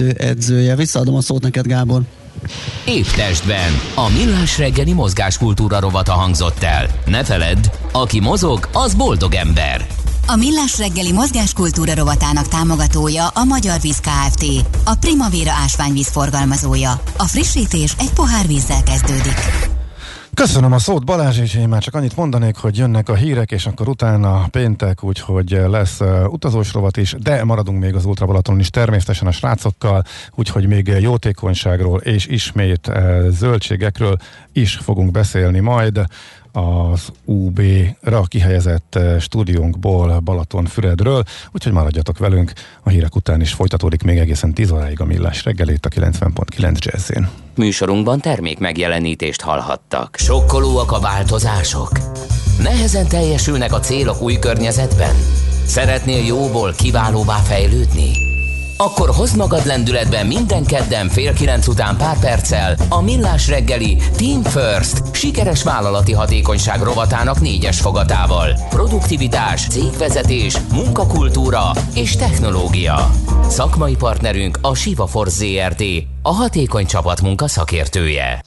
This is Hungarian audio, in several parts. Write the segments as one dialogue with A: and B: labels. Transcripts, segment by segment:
A: edzője. Visszaadom a szót neked, Gábor.
B: Épp testben. A millás reggeli mozgáskultúra rovata hangzott el. Ne feledd, aki mozog, az boldog ember.
C: A Millás reggeli mozgáskultúra rovatának támogatója a Magyar Víz Kft. A Primavera ásványvíz forgalmazója. A frissítés egy pohár vízzel kezdődik.
D: Köszönöm a szót Balázs, és én már csak annyit mondanék, hogy jönnek a hírek, és akkor utána péntek, úgyhogy lesz uh, utazós rovat is, de maradunk még az Ultra Balatonon is természetesen a srácokkal, úgyhogy még jótékonyságról és ismét uh, zöldségekről is fogunk beszélni majd az UB-ra kihelyezett stúdiónkból Balatonfüredről, úgyhogy maradjatok velünk, a hírek után is folytatódik még egészen 10 óráig a millás reggelét a 90.9 jazzén.
B: Műsorunkban termék megjelenítést hallhattak. Sokkolóak a változások? Nehezen teljesülnek a célok új környezetben? Szeretnél jóból kiválóvá fejlődni? Akkor hozd magad lendületben minden kedden fél kilenc után pár perccel a Millás reggeli Team First sikeres vállalati hatékonyság rovatának négyes fogatával. Produktivitás, cégvezetés, munkakultúra és technológia. Szakmai partnerünk a Siva Force ZRT, a hatékony csapatmunka szakértője.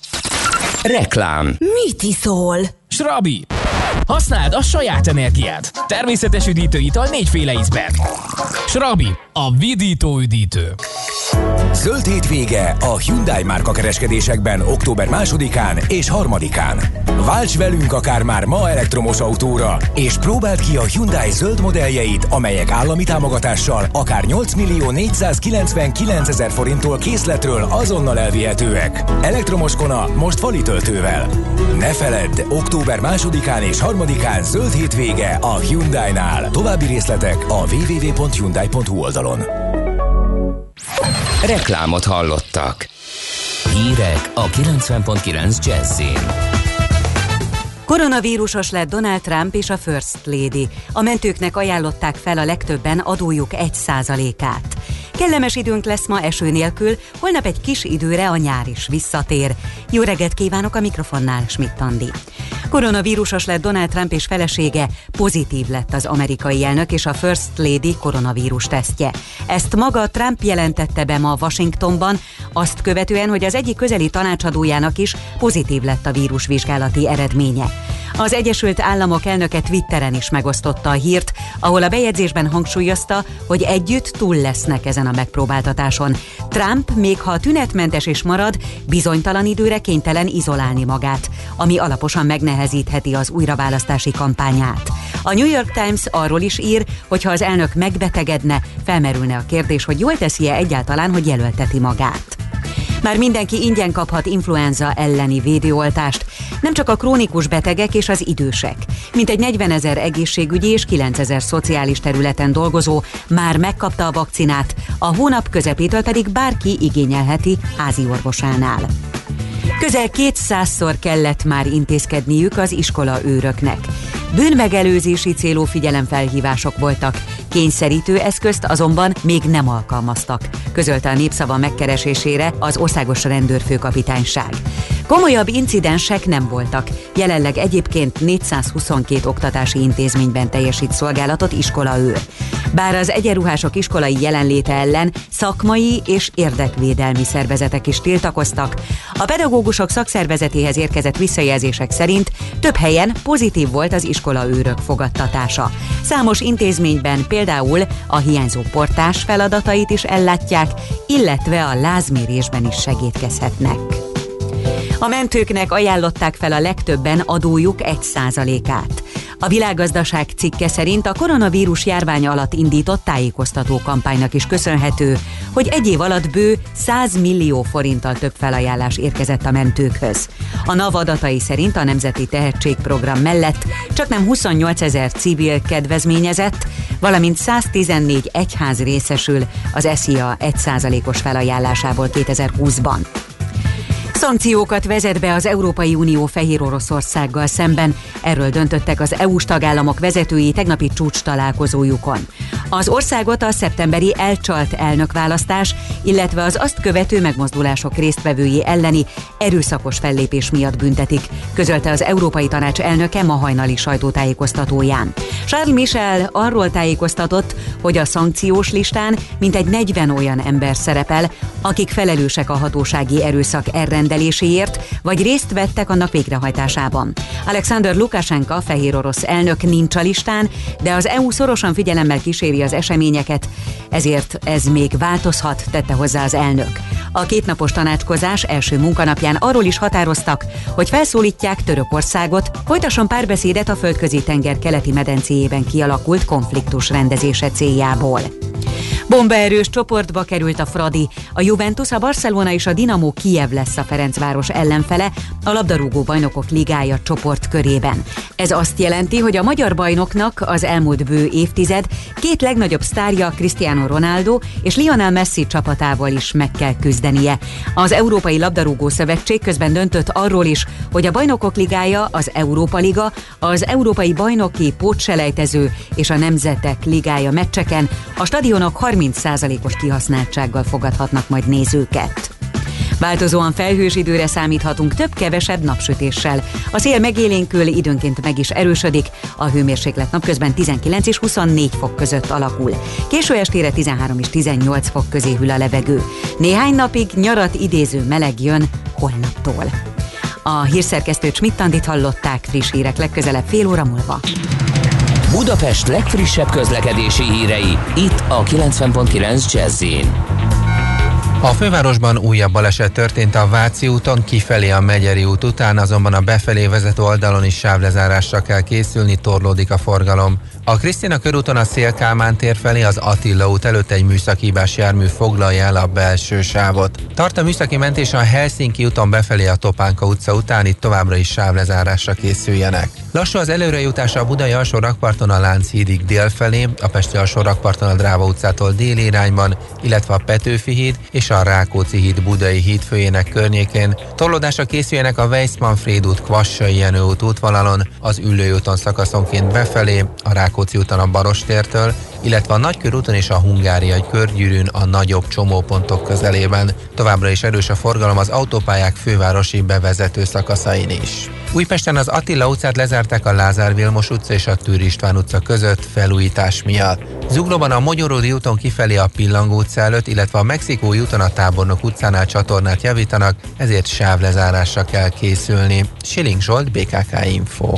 B: Reklám
E: Mit iszol?
F: Srabi! Használd a saját energiát. Természetes üdítőital négyféle ízben. Srabi, a vidító üdítő.
G: Zöld hétvége a Hyundai márka kereskedésekben október másodikán és harmadikán. Válts velünk akár már ma elektromos autóra, és próbáld ki a Hyundai zöld modelljeit, amelyek állami támogatással akár 8 millió 499 ezer forinttól készletről azonnal elvihetőek. Elektromos Kona most fali töltővel. Ne feledd, október másodikán és harmadikán zöld hétvége a Hyundai-nál. További részletek a www.hyundai.hu oldalon.
B: Reklámot hallottak. Hírek a 90.9 Jazzin.
H: Koronavírusos lett Donald Trump és a First Lady. A mentőknek ajánlották fel a legtöbben adójuk 1%-át. Kellemes időnk lesz ma eső nélkül, holnap egy kis időre a nyár is visszatér. Jó reggelt kívánok a mikrofonnál, Schmidt Andi. Koronavírusos lett Donald Trump és felesége, pozitív lett az amerikai elnök és a First Lady koronavírus tesztje. Ezt maga Trump jelentette be ma Washingtonban, azt követően, hogy az egyik közeli tanácsadójának is pozitív lett a vírusvizsgálati eredménye. Az Egyesült Államok elnöke Twitteren is megosztotta a hírt, ahol a bejegyzésben hangsúlyozta, hogy együtt túl lesznek ezen a megpróbáltatáson. Trump, még ha tünetmentes is marad, bizonytalan időre kénytelen izolálni magát, ami alaposan megnehezítheti az újraválasztási kampányát. A New York Times arról is ír, hogy ha az elnök megbetegedne, felmerülne a kérdés, hogy jól teszi-e egyáltalán, hogy jelölteti magát. Már mindenki ingyen kaphat influenza elleni védőoltást, nem csak a krónikus betegek és az idősek. Mint egy 40 ezer egészségügyi és 9 ezer szociális területen dolgozó már megkapta a vakcinát, a hónap közepétől pedig bárki igényelheti házi orvosánál. Közel 200-szor kellett már intézkedniük az iskola őröknek. Bűnmegelőzési célú figyelemfelhívások voltak, kényszerítő eszközt azonban még nem alkalmaztak, közölte a népszava megkeresésére az Országos Rendőrfőkapitányság. Komolyabb incidensek nem voltak. Jelenleg egyébként 422 oktatási intézményben teljesít szolgálatot iskolaőr. Bár az egyenruhások iskolai jelenléte ellen szakmai és érdekvédelmi szervezetek is tiltakoztak, a pedagógusok szakszervezetéhez érkezett visszajelzések szerint több helyen pozitív volt az iskolaőrök fogadtatása. Számos intézményben például a hiányzó portás feladatait is ellátják, illetve a lázmérésben is segítkezhetnek. A mentőknek ajánlották fel a legtöbben adójuk 1%-át. A világgazdaság cikke szerint a koronavírus járvány alatt indított tájékoztató kampánynak is köszönhető, hogy egy év alatt bő 100 millió forinttal több felajánlás érkezett a mentőkhöz. A NAV adatai szerint a Nemzeti Tehetségprogram mellett csak nem 28 ezer civil kedvezményezett, valamint 114 egyház részesül az SZIA 1%-os felajánlásából 2020-ban. Szankciókat vezet be az Európai Unió Fehér Oroszországgal szemben. Erről döntöttek az EU-s tagállamok vezetői tegnapi csúcs találkozójukon. Az országot a szeptemberi elcsalt elnökválasztás, illetve az azt követő megmozdulások résztvevői elleni erőszakos fellépés miatt büntetik, közölte az Európai Tanács elnöke ma hajnali sajtótájékoztatóján. Charles Michel arról tájékoztatott, hogy a szankciós listán mintegy 40 olyan ember szerepel, akik felelősek a hatósági erőszak elrendeléséért, vagy részt vettek annak végrehajtásában. Alexander Lukashenka, fehér orosz elnök nincs a listán, de az EU szorosan figyelemmel kíséri az eseményeket, ezért ez még változhat, tette hozzá az elnök. A kétnapos tanácskozás első munkanapján arról is határoztak, hogy felszólítják Törökországot, folytasson párbeszédet a földközi tenger keleti medencéjében kialakult konfliktus rendezése céljából. Bombaerős csoportba került a Fradi. A Juventus, a Barcelona és a Dinamo Kiev lesz a Ferencváros ellenfele a labdarúgó bajnokok ligája csoport körében. Ez azt jelenti, hogy a magyar bajnoknak az elmúlt bő évtized két legnagyobb sztárja Cristiano Ronaldo és Lionel Messi csapatával is meg kell küzdenie. Az Európai Labdarúgó Szövetség közben döntött arról is, hogy a bajnokok ligája, az Európa Liga, az Európai Bajnoki Pótselejtező és a Nemzetek Ligája meccseken a stadionok 30%-os kihasználtsággal fogadhatnak majd nézőket. Változóan felhős időre számíthatunk több-kevesebb napsütéssel. A szél megélénkül, időnként meg is erősödik, a hőmérséklet napközben 19 és 24 fok között alakul. Késő estére 13 és 18 fok közé hűl a levegő. Néhány napig nyarat idéző meleg jön holnaptól. A hírszerkesztő Csmittandit hallották friss hírek legközelebb fél óra múlva.
B: Budapest legfrissebb közlekedési hírei, itt a 90.9 jazz
E: a fővárosban újabb baleset történt a Váci úton, kifelé a Megyeri út után, azonban a befelé vezető oldalon is sávlezárásra kell készülni, torlódik a forgalom. A Krisztina körúton a Szélkálmán tér felé az Attila út előtt egy műszakibás jármű foglalja el a belső sávot. Tart a műszaki mentés a Helsinki úton befelé a Topánka utca után, itt továbbra is sávlezárásra készüljenek. Lassú az előrejutás a Budai alsó rakparton a Lánchídig dél felé, a Pesti alsó rakparton a Dráva utcától déli irányban, illetve a Petőfi híd és a Rákóczi híd Budai hídfőjének környékén. Torlódásra készüljenek a Weissmanfried út Kvassai Jenő út útvonalon, az Üllőúton szakaszonként befelé, a Rákóczi úton a Barostértől, illetve a Nagykörúton és a Hungáriai körgyűrűn a nagyobb csomópontok közelében. Továbbra is erős a forgalom az autópályák fővárosi bevezető szakaszain is. Újpesten az Attila utcát lezárták a Lázár Vilmos utca és a Tűr István utca között felújítás miatt. Zuglóban a Magyaródi úton kifelé a Pillangó utca előtt, illetve a Mexikói úton a Tábornok utcánál csatornát javítanak, ezért sávlezárásra kell készülni. Siling Zsolt, BKK Info.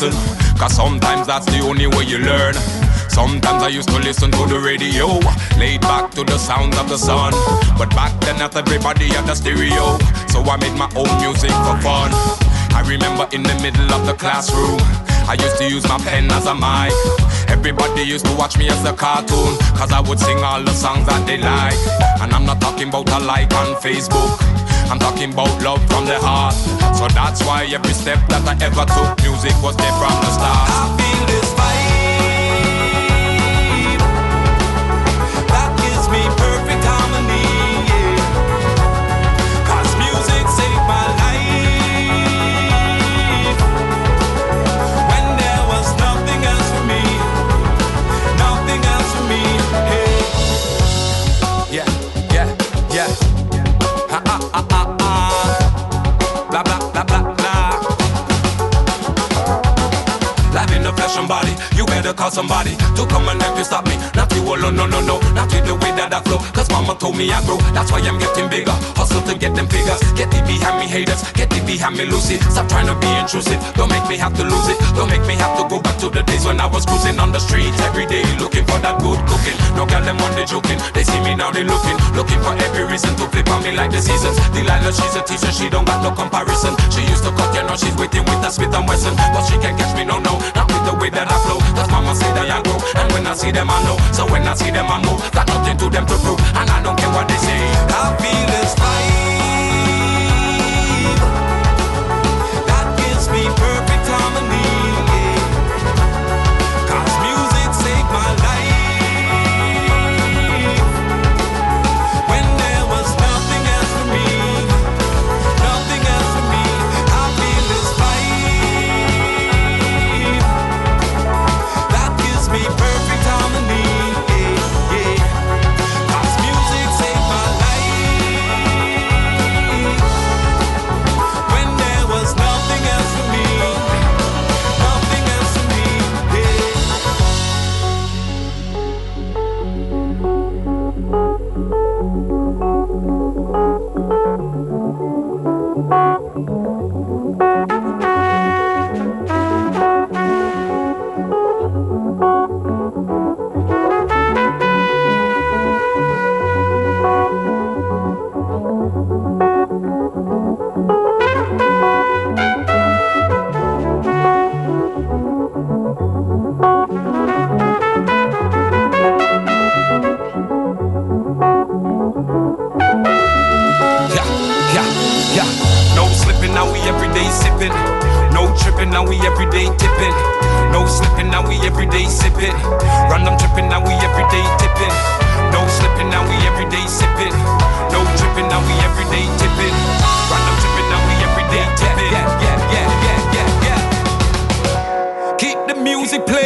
I: Listen. Cause sometimes that's the only way you learn. Sometimes I used to listen to the radio, laid back to the sounds of the sun. But back then, not everybody had a stereo, so I made my own music for fun. I remember in the middle of the classroom, I used to use my pen as a mic. Everybody used to watch me as a cartoon, cause I would sing all the songs that they like. And I'm not talking about a like on Facebook. I'm talking about love from the heart. So that's why every step that I ever took, music was there from the start. Call somebody to come and help you stop me. Not alone, no, no, no. Not with the way that I flow. Cause mama told me I grow, that's why I'm getting bigger. Hustle to get them figures. Get the behind me haters, get the behind me Lucy. Stop trying to be intrusive, don't make me have to lose it. Don't make me have to go back to the days when I was cruising on the streets every day. Looking for that good cooking. No girl them on the joking. They see me now, they looking. Looking for every reason to flip on me like the seasons. Delilah, she's a teacher, she don't got no comparison. She used to cut, you know, she's waiting with a Smith and Wesson. But she can't catch me, no, no, not with the way that I flow. Cause mama say that I grow. And when I see them, I know. So when I see them, I move. Got nothing to them to prove. And I don't care what they say. I feel this now we everyday tipping. No slipping, now we everyday sipping. Random tripping, now we everyday tipping. No slipping, now we everyday sipping. No tripping, now we everyday tipping. Random tripping, now we everyday tipping. Yeah, yeah, yeah, yeah, yeah, yeah. Keep the music playing.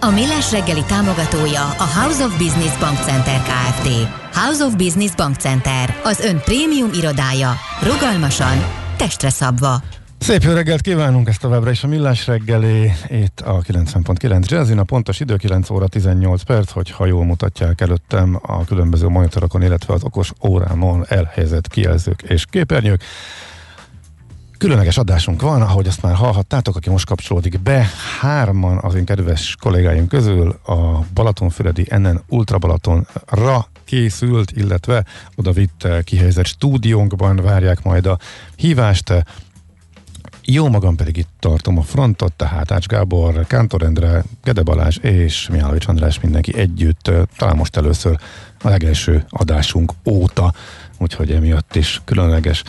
C: A Millás reggeli támogatója a House of Business Bank Center Kft. House of Business Bank Center, az ön prémium irodája. Rugalmasan, testre szabva.
D: Szép jó reggelt kívánunk, ezt továbbra is a Millás reggeli, itt a 90.9 Jazzin, a pontos idő 9 óra 18 perc, hogyha jól mutatják előttem a különböző monitorokon, illetve az okos órámon elhelyezett kijelzők és képernyők. Különleges adásunk van, ahogy azt már hallhattátok, aki most kapcsolódik be, hárman az én kedves kollégáim közül a Balatonfüredi NN Ultra Balatonra készült, illetve oda vitt kihelyezett stúdiónkban várják majd a hívást. Jó magam pedig itt tartom a frontot, tehát Ács Gábor, Kántor Endre, Gede Balázs és Mihálovics András mindenki együtt, talán most először a legelső adásunk óta, úgyhogy emiatt is különleges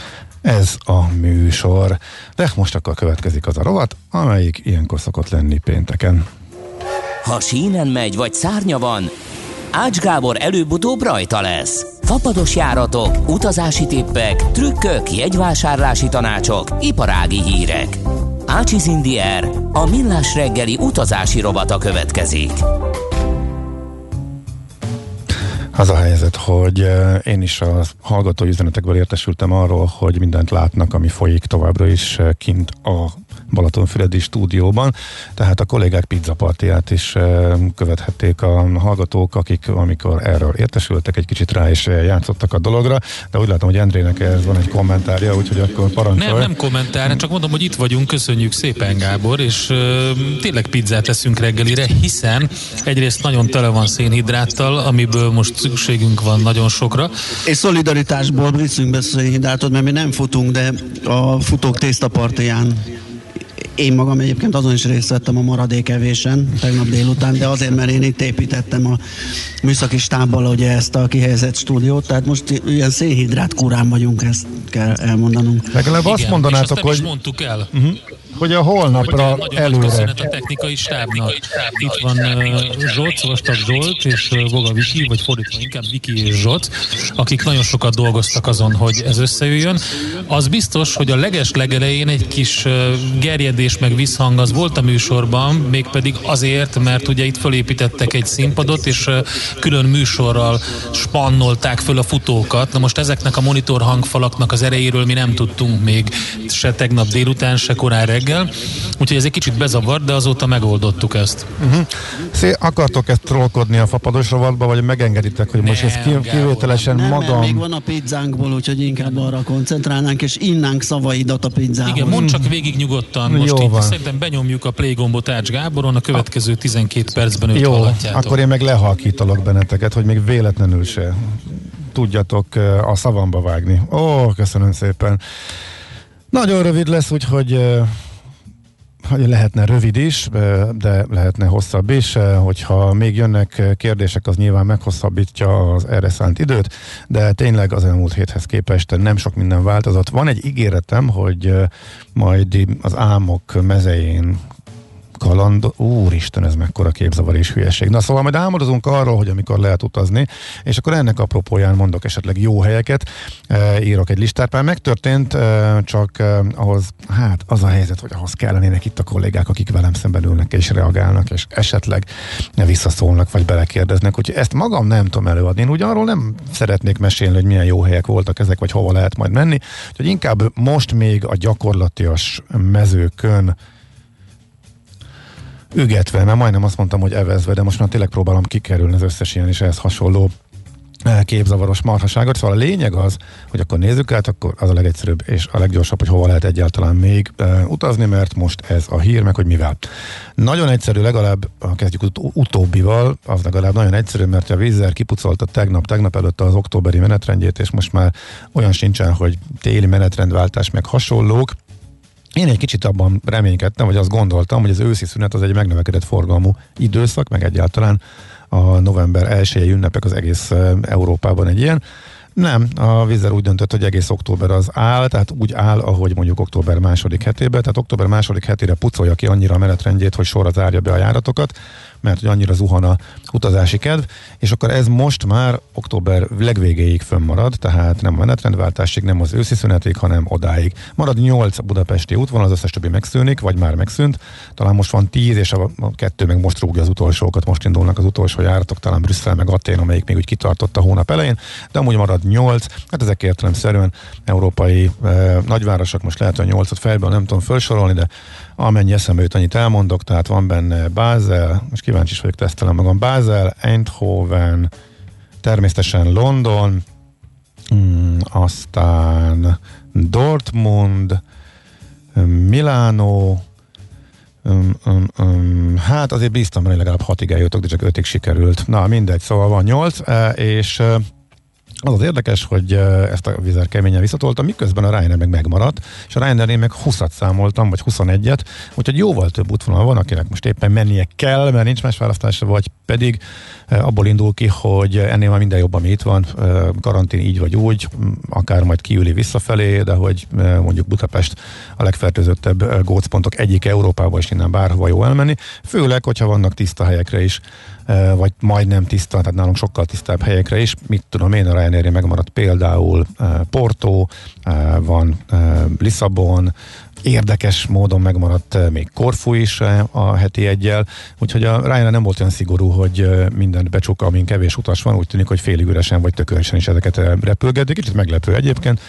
D: ez a műsor. De most akkor következik az a rovat, amelyik ilyenkor szokott lenni pénteken.
B: Ha sínen megy, vagy szárnya van, Ács Gábor előbb-utóbb rajta lesz. Fapados járatok, utazási tippek, trükkök, jegyvásárlási tanácsok, iparági hírek. Ácsiz Indier, a millás reggeli utazási rovata következik.
D: Az a helyzet, hogy én is a hallgató üzenetekből értesültem arról, hogy mindent látnak, ami folyik továbbra is kint a Balatonfüredi stúdióban, tehát a kollégák pizzapartiát is követhették a hallgatók, akik amikor erről értesültek, egy kicsit rá is játszottak a dologra, de úgy látom, hogy Endrének ez van egy kommentárja, úgyhogy akkor parancsolj.
J: Nem, nem kommentár, csak mondom, hogy itt vagyunk, köszönjük szépen Gábor, és tényleg pizzát teszünk reggelire, hiszen egyrészt nagyon tele van szénhidráttal, amiből most szükségünk van nagyon sokra.
A: És szolidaritásból viszünk be szénhidrátot, mert mi nem futunk, de a futók tésztapartiján én magam egyébként azon is részt vettem a maradékevésen tegnap délután, de azért, mert én itt építettem a műszaki stábbal ugye ezt a kihelyezett stúdiót, tehát most ilyen szénhidrát kurán vagyunk, ezt kell elmondanunk.
D: Legalább azt mondanátok,
J: és azt
D: hogy...
J: nem is mondtuk el.
D: Uh-huh hogy a holnapra
J: hogy nagyon
D: előre.
J: köszönet a technikai stábnak. Itt van uh, Zsolt, Vastag Zsolt és Voga Viki, vagy fordítva inkább Viki és Zsolt, akik nagyon sokat dolgoztak azon, hogy ez összejöjjön. Az biztos, hogy a leges legelején egy kis uh, gerjedés meg visszhang az volt a műsorban, mégpedig azért, mert ugye itt fölépítettek egy színpadot, és uh, külön műsorral spannolták föl a futókat. Na most ezeknek a monitor hangfalaknak az erejéről mi nem tudtunk még se tegnap délután, se korán reggel reggel, úgyhogy ez egy kicsit bezavar, de azóta megoldottuk ezt.
D: Uh-huh. Szé, akartok ezt trollkodni a fapados rovatba, vagy megengeditek, hogy most
J: Nem,
D: ez ki, kivételesen
A: Nem,
D: magam...
A: mert még van a pizzánkból, úgyhogy inkább arra koncentrálnánk, és innánk szavaidat a pizzához.
J: Igen, mondd csak végig nyugodtan. Most
D: Jó
J: így
D: van.
J: szerintem benyomjuk a play gombot Ács Gáboron, a következő 12 percben őt
D: Jó,
J: hallhatjátok.
D: akkor én meg lehalkítalak benneteket, hogy még véletlenül se tudjatok eh, a szavamba vágni. Ó, köszönöm szépen. Nagyon rövid lesz, úgyhogy eh, lehetne rövid is, de lehetne hosszabb is. Hogyha még jönnek kérdések, az nyilván meghosszabbítja az erre szánt időt, de tényleg az elmúlt héthez képest nem sok minden változott. Van egy ígéretem, hogy majd az álmok mezején kaland, úristen, ez mekkora képzavar és hülyeség. Na szóval majd álmodozunk arról, hogy amikor lehet utazni, és akkor ennek apropóján mondok esetleg jó helyeket, e, írok egy listát, már megtörtént, e, csak e, ahhoz, hát az a helyzet, hogy ahhoz kellenének itt a kollégák, akik velem szemben ülnek és reagálnak, és esetleg visszaszólnak, vagy belekérdeznek, úgyhogy ezt magam nem tudom előadni. Én úgy nem szeretnék mesélni, hogy milyen jó helyek voltak ezek, vagy hova lehet majd menni, úgyhogy inkább most még a gyakorlatias mezőkön ügetve, mert majdnem azt mondtam, hogy evezve, de most már tényleg próbálom kikerülni az összes ilyen és ehhez hasonló eh, képzavaros marhaságot. Szóval a lényeg az, hogy akkor nézzük át, akkor az a legegyszerűbb és a leggyorsabb, hogy hova lehet egyáltalán még uh, utazni, mert most ez a hír, meg hogy mivel. Nagyon egyszerű, legalább, ha kezdjük ut- utóbbival, az legalább nagyon egyszerű, mert a vízzel kipucolta tegnap, tegnap előtt az októberi menetrendjét, és most már olyan sincsen, hogy téli menetrendváltás, meg hasonlók, én egy kicsit abban reménykedtem, vagy azt gondoltam, hogy az őszi szünet az egy megnövekedett forgalmú időszak, meg egyáltalán a november 1 ünnepek az egész Európában egy ilyen. Nem, a vízzel úgy döntött, hogy egész október az áll, tehát úgy áll, ahogy mondjuk október második hetében, tehát október második hetére pucolja ki annyira a menetrendjét, hogy sorra zárja be a járatokat, mert hogy annyira zuhan a utazási kedv, és akkor ez most már október legvégéig fönnmarad, tehát nem a menetrendváltásig, nem az őszi szünetig, hanem odáig. Marad 8 budapesti útvonal, az összes többi megszűnik, vagy már megszűnt. Talán most van 10, és a, a kettő meg most rúgja az utolsókat, most indulnak az utolsó járatok, talán Brüsszel meg Atén, amelyik még úgy kitartott a hónap elején, de amúgy marad 8, hát ezek értelemszerűen európai e, nagyvárosok, most lehet, hogy 8-ot fejből nem tudom felsorolni, de amennyi eszembe jut, annyit elmondok, tehát van benne Basel, most kíváncsi is vagyok, tesztelem magam, Basel, Eindhoven, természetesen London, mm, aztán Dortmund, Milánó, Um, um, um, hát azért bíztam, hogy legalább hatig eljutok, de csak ötig sikerült. Na mindegy, szóval van nyolc, és az az érdekes, hogy ezt a vizer keményen visszatoltam, miközben a Ryanair meg megmaradt, és a Ryanair én meg 20-at számoltam, vagy 21-et, úgyhogy jóval több útvonal van, akinek most éppen mennie kell, mert nincs más választása, vagy pedig abból indul ki, hogy ennél már minden jobb, ami itt van, karantén így vagy úgy, akár majd kiüli visszafelé, de hogy mondjuk Budapest a legfertőzöttebb gócpontok egyik Európába, és innen bárhova jó elmenni, főleg, hogyha vannak tiszta helyekre is vagy majdnem tiszta, tehát nálunk sokkal tisztább helyekre is. Mit tudom én, a Ryanair megmaradt például Porto, van Lisszabon, érdekes módon megmaradt eh, még Korfu is eh, a heti egyel, úgyhogy a Ryanair nem volt olyan szigorú, hogy eh, mindent becsuk, amin kevés utas van, úgy tűnik, hogy félig üresen vagy tökéletesen is ezeket repülget, kicsit meglepő egyébként,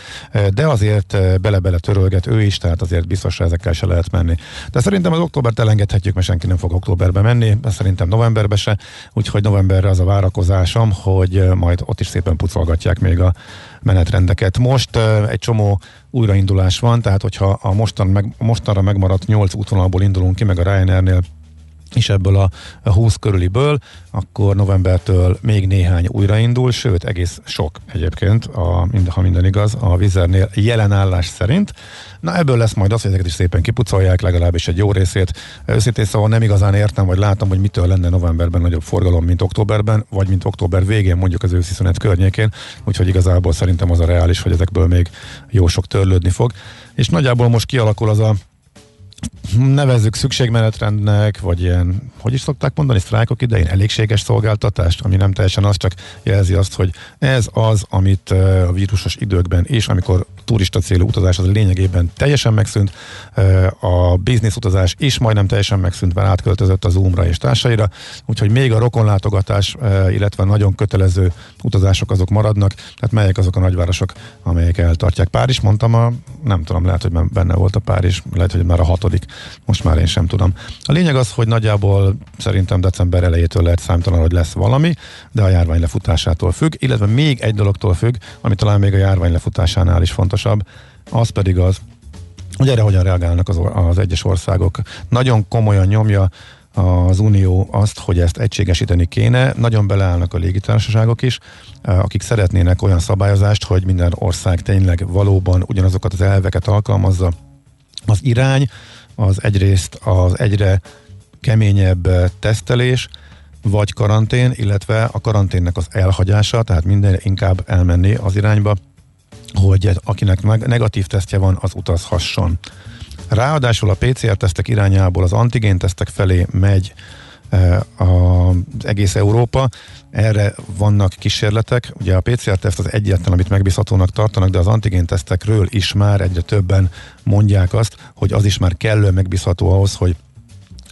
D: de azért bele-bele törölget ő is, tehát azért biztosra ezekkel se lehet menni. De szerintem az októbert elengedhetjük, mert senki nem fog októberbe menni, szerintem novemberbe se, úgyhogy novemberre az a várakozásom, hogy majd ott is szépen pucolgatják még a menetrendeket. Most egy csomó újraindulás van, tehát hogyha a mostan meg, mostanra megmaradt 8 útvonalból indulunk ki, meg a Ryanairnél és ebből a, a 20 körüliből, akkor novembertől még néhány újraindul, sőt egész sok egyébként, a, ha minden igaz, a Vizernél jelen állás szerint. Na ebből lesz majd az, hogy ezeket is szépen kipucolják, legalábbis egy jó részét. Őszintén szóval nem igazán értem, vagy látom, hogy mitől lenne novemberben nagyobb forgalom, mint októberben, vagy mint október végén, mondjuk az őszi szünet környékén. Úgyhogy igazából szerintem az a reális, hogy ezekből még jó sok törlődni fog. És nagyjából most kialakul az a nevezzük szükségmenetrendnek, vagy ilyen, hogy is szokták mondani, sztrájkok idején elégséges szolgáltatást, ami nem teljesen az, csak jelzi azt, hogy ez az, amit a vírusos időkben és amikor turista célú utazás az lényegében teljesen megszűnt, a biznisz utazás is majdnem teljesen megszűnt, mert átköltözött az Zoomra és társaira, úgyhogy még a rokonlátogatás, illetve nagyon kötelező utazások azok maradnak, tehát melyek azok a nagyvárosok, amelyek eltartják. Párizs, mondtam, a, nem tudom, lehet, hogy benne volt a Párizs, lehet, hogy már a hatodik, most már én sem tudom. A lényeg az, hogy nagyjából szerintem december elejétől lehet számtalan, hogy lesz valami, de a járvány lefutásától függ, illetve még egy dologtól függ, ami talán még a járvány lefutásánál is fontosabb, az pedig az, hogy erre hogyan reagálnak az, az egyes országok. Nagyon komolyan nyomja az Unió azt, hogy ezt egységesíteni kéne. Nagyon beleállnak a légitársaságok is, akik szeretnének olyan szabályozást, hogy minden ország tényleg valóban ugyanazokat az elveket alkalmazza. Az irány az egyrészt az egyre keményebb tesztelés, vagy karantén, illetve a karanténnek az elhagyása, tehát minden inkább elmenni az irányba, hogy akinek negatív tesztje van, az utazhasson. Ráadásul a PCR-tesztek irányából az antigén-tesztek felé megy az egész Európa. Erre vannak kísérletek. Ugye a PCR-teszt az egyetlen, amit megbízhatónak tartanak, de az antigén-tesztekről is már egyre többen mondják azt, hogy az is már kellően megbízható ahhoz, hogy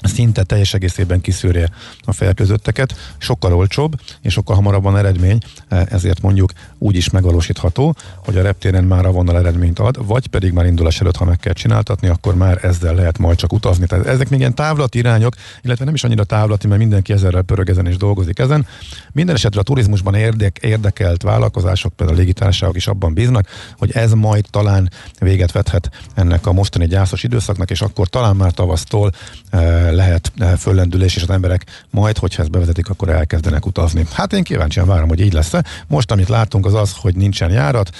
D: szinte teljes egészében kiszűrje a fertőzötteket, sokkal olcsóbb és sokkal hamarabb van eredmény, e, ezért mondjuk úgy is megvalósítható, hogy a reptéren már a vonal eredményt ad, vagy pedig már indulás előtt, ha meg kell csináltatni, akkor már ezzel lehet majd csak utazni. Tehát ezek még ilyen távlati irányok, illetve nem is annyira távlati, mert mindenki ezerrel pörög ezen és dolgozik ezen. Minden esetre a turizmusban érdek, érdekelt vállalkozások, például a légitársaságok is abban bíznak, hogy ez majd talán véget vethet ennek a mostani gyászos időszaknak, és akkor talán már tavasztól e, lehet eh, föllendülés, és az emberek majd, hogyha ezt bevezetik, akkor elkezdenek utazni. Hát én kíváncsian várom, hogy így lesz -e. Most, amit látunk, az az, hogy nincsen járat,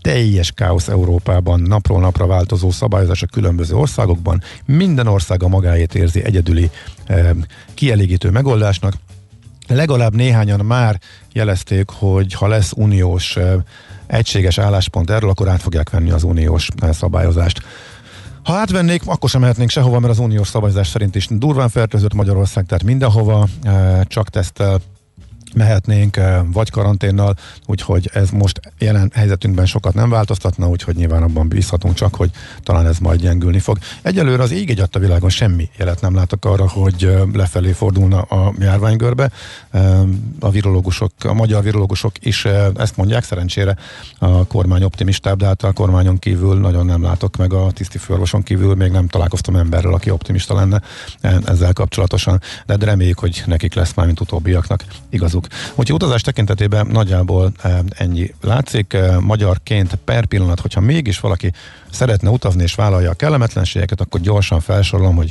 D: teljes káosz Európában, napról napra változó szabályozás a különböző országokban. Minden ország a magáét érzi egyedüli eh, kielégítő megoldásnak. Legalább néhányan már jelezték, hogy ha lesz uniós egységes álláspont erről, akkor át fogják venni az uniós szabályozást. Ha átvennék, akkor sem mehetnénk sehova, mert az uniós szabályozás szerint is durván fertőzött Magyarország, tehát mindenhova eh, csak tesztel mehetnénk, eh, vagy karanténnal, úgyhogy ez most jelen helyzetünkben sokat nem változtatna, úgyhogy nyilván abban bízhatunk csak, hogy talán ez majd gyengülni fog. Egyelőre az ég egy a világon semmi jelet nem látok arra, hogy eh, lefelé fordulna a járványgörbe. Eh, a virológusok, a magyar virológusok is ezt mondják, szerencsére a kormány optimistább, de hát a kormányon kívül nagyon nem látok, meg a tisztifőorvoson kívül még nem találkoztam emberrel, aki optimista lenne ezzel kapcsolatosan, de reméljük, hogy nekik lesz már, mint utóbbiaknak igazuk hallottuk. Úgyhogy utazás tekintetében nagyjából eh, ennyi látszik. Eh, magyarként per pillanat, hogyha mégis valaki szeretne utazni és vállalja a kellemetlenségeket, akkor gyorsan felsorolom, hogy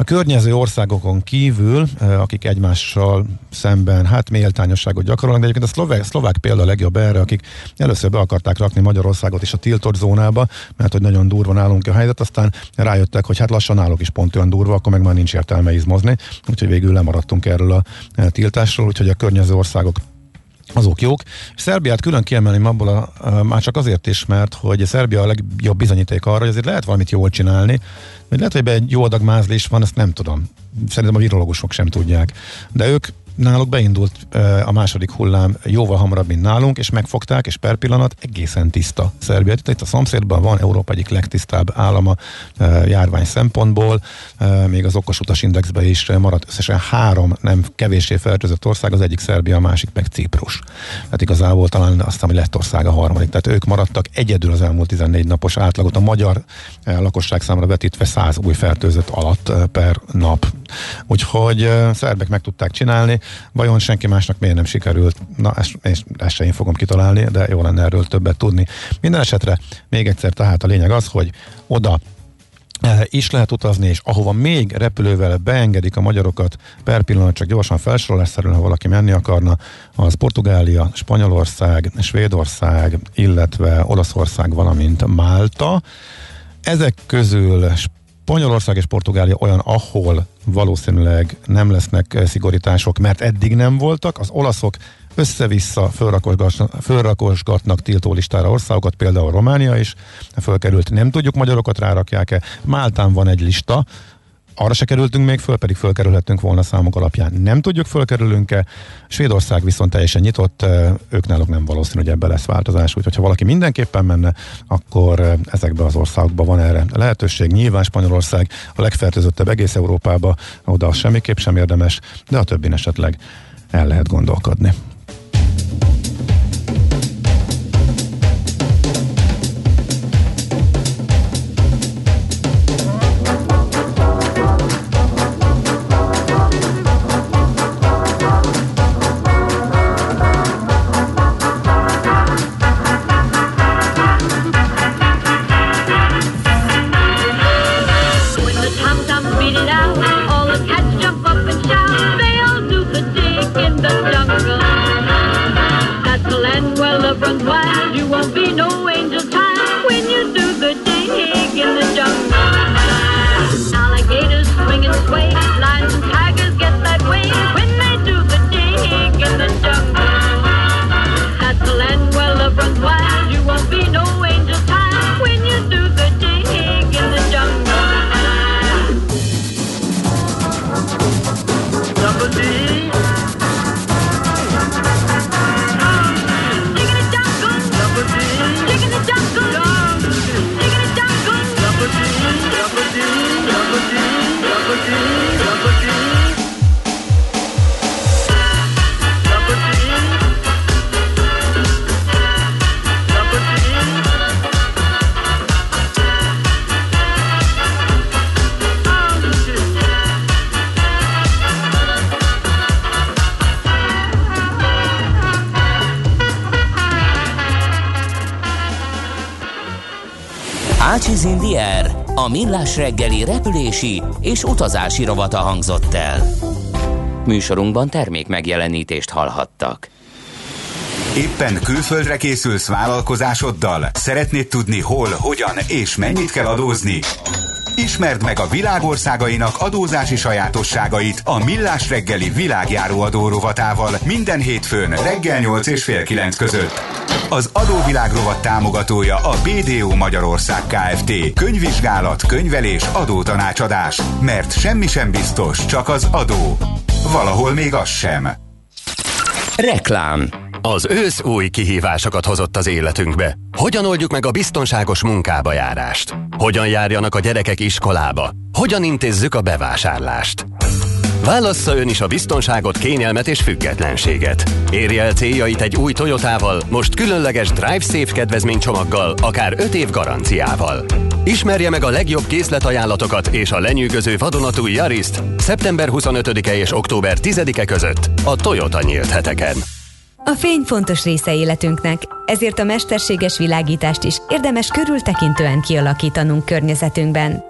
D: a környező országokon kívül, eh, akik egymással szemben hát méltányosságot gyakorolnak, de egyébként a szlovák, szlovák példa a legjobb erre, akik először be akarták rakni Magyarországot is a tiltott zónába, mert hogy nagyon durva nálunk a helyzet, aztán rájöttek, hogy hát lassan náluk is pont olyan durva, akkor meg már nincs értelme izmozni, úgyhogy végül lemaradtunk erről a eh, tiltásról, úgyhogy a környező országok azok jók. Szerbiát külön kiemelném abból a, már csak azért is, mert hogy a Szerbia a legjobb bizonyíték arra, hogy azért lehet valamit jól csinálni, vagy lehet, hogy be egy jó adag mázlés van, ezt nem tudom. Szerintem a virológusok sem tudják. De ők náluk beindult a második hullám jóval hamarabb, mint nálunk, és megfogták, és per pillanat egészen tiszta Szerbia. Itt a szomszédban van Európa egyik legtisztább állama járvány szempontból, még az okos utas indexben is maradt összesen három nem kevéssé fertőzött ország, az egyik Szerbia, a másik meg Ciprus. Tehát igazából talán azt, ami lett ország a harmadik. Tehát ők maradtak egyedül az elmúlt 14 napos átlagot a magyar lakosság számára vetítve 100 új fertőzött alatt per nap. Úgyhogy szerbek meg tudták csinálni, vajon senki másnak miért nem sikerült? Na, ezt, ezt, ezt se én fogom kitalálni, de jó lenne erről többet tudni. Minden esetre még egyszer tehát a lényeg az, hogy oda is lehet utazni, és ahova még repülővel beengedik a magyarokat, per pillanat csak gyorsan felsorolásszerűen, ha valaki menni akarna, az Portugália, Spanyolország, Svédország, illetve Olaszország, valamint Málta. Ezek közül Spanyolország és Portugália olyan, ahol valószínűleg nem lesznek szigorítások, mert eddig nem voltak. Az olaszok össze-vissza fölrakosgatnak tiltó listára országokat, például Románia is fölkerült. Nem tudjuk, magyarokat rárakják-e. Máltán van egy lista, arra se kerültünk még föl, pedig fölkerülhetünk volna számok alapján. Nem tudjuk, fölkerülünk-e. Svédország viszont teljesen nyitott, ők náluk nem valószínű, hogy ebbe lesz változás. Úgyhogy ha valaki mindenképpen menne, akkor ezekben az országokban van erre lehetőség. Nyilván Spanyolország a legfertőzöttebb egész Európába, oda semmiképp sem érdemes, de a többin esetleg el lehet gondolkodni.
B: Millás reggeli repülési és utazási rovata hangzott el. Műsorunkban termék megjelenítést hallhattak.
K: Éppen külföldre készülsz vállalkozásoddal? Szeretnéd tudni hol, hogyan és mennyit kell adózni? Ismerd meg a világországainak adózási sajátosságait a Millás reggeli világjáró adórovatával minden hétfőn reggel 8 és fél 9 között. Az adóvilág rovat támogatója a BDO Magyarország Kft. Könyvvizsgálat, könyvelés, adótanácsadás. Mert semmi sem biztos, csak az adó. Valahol még az sem.
B: Reklám
L: az ősz új kihívásokat hozott az életünkbe. Hogyan oldjuk meg a biztonságos munkába járást? Hogyan járjanak a gyerekek iskolába? Hogyan intézzük a bevásárlást? Válassza ön is a biztonságot, kényelmet és függetlenséget. Érje el céljait egy új Toyotával, most különleges Drive Safe kedvezménycsomaggal, akár 5 év garanciával. Ismerje meg a legjobb készletajánlatokat és a lenyűgöző vadonatúj Yariszt szeptember 25-e és október 10-e között a Toyota nyílt heteken.
M: A fény fontos része életünknek, ezért a mesterséges világítást is érdemes körültekintően kialakítanunk környezetünkben.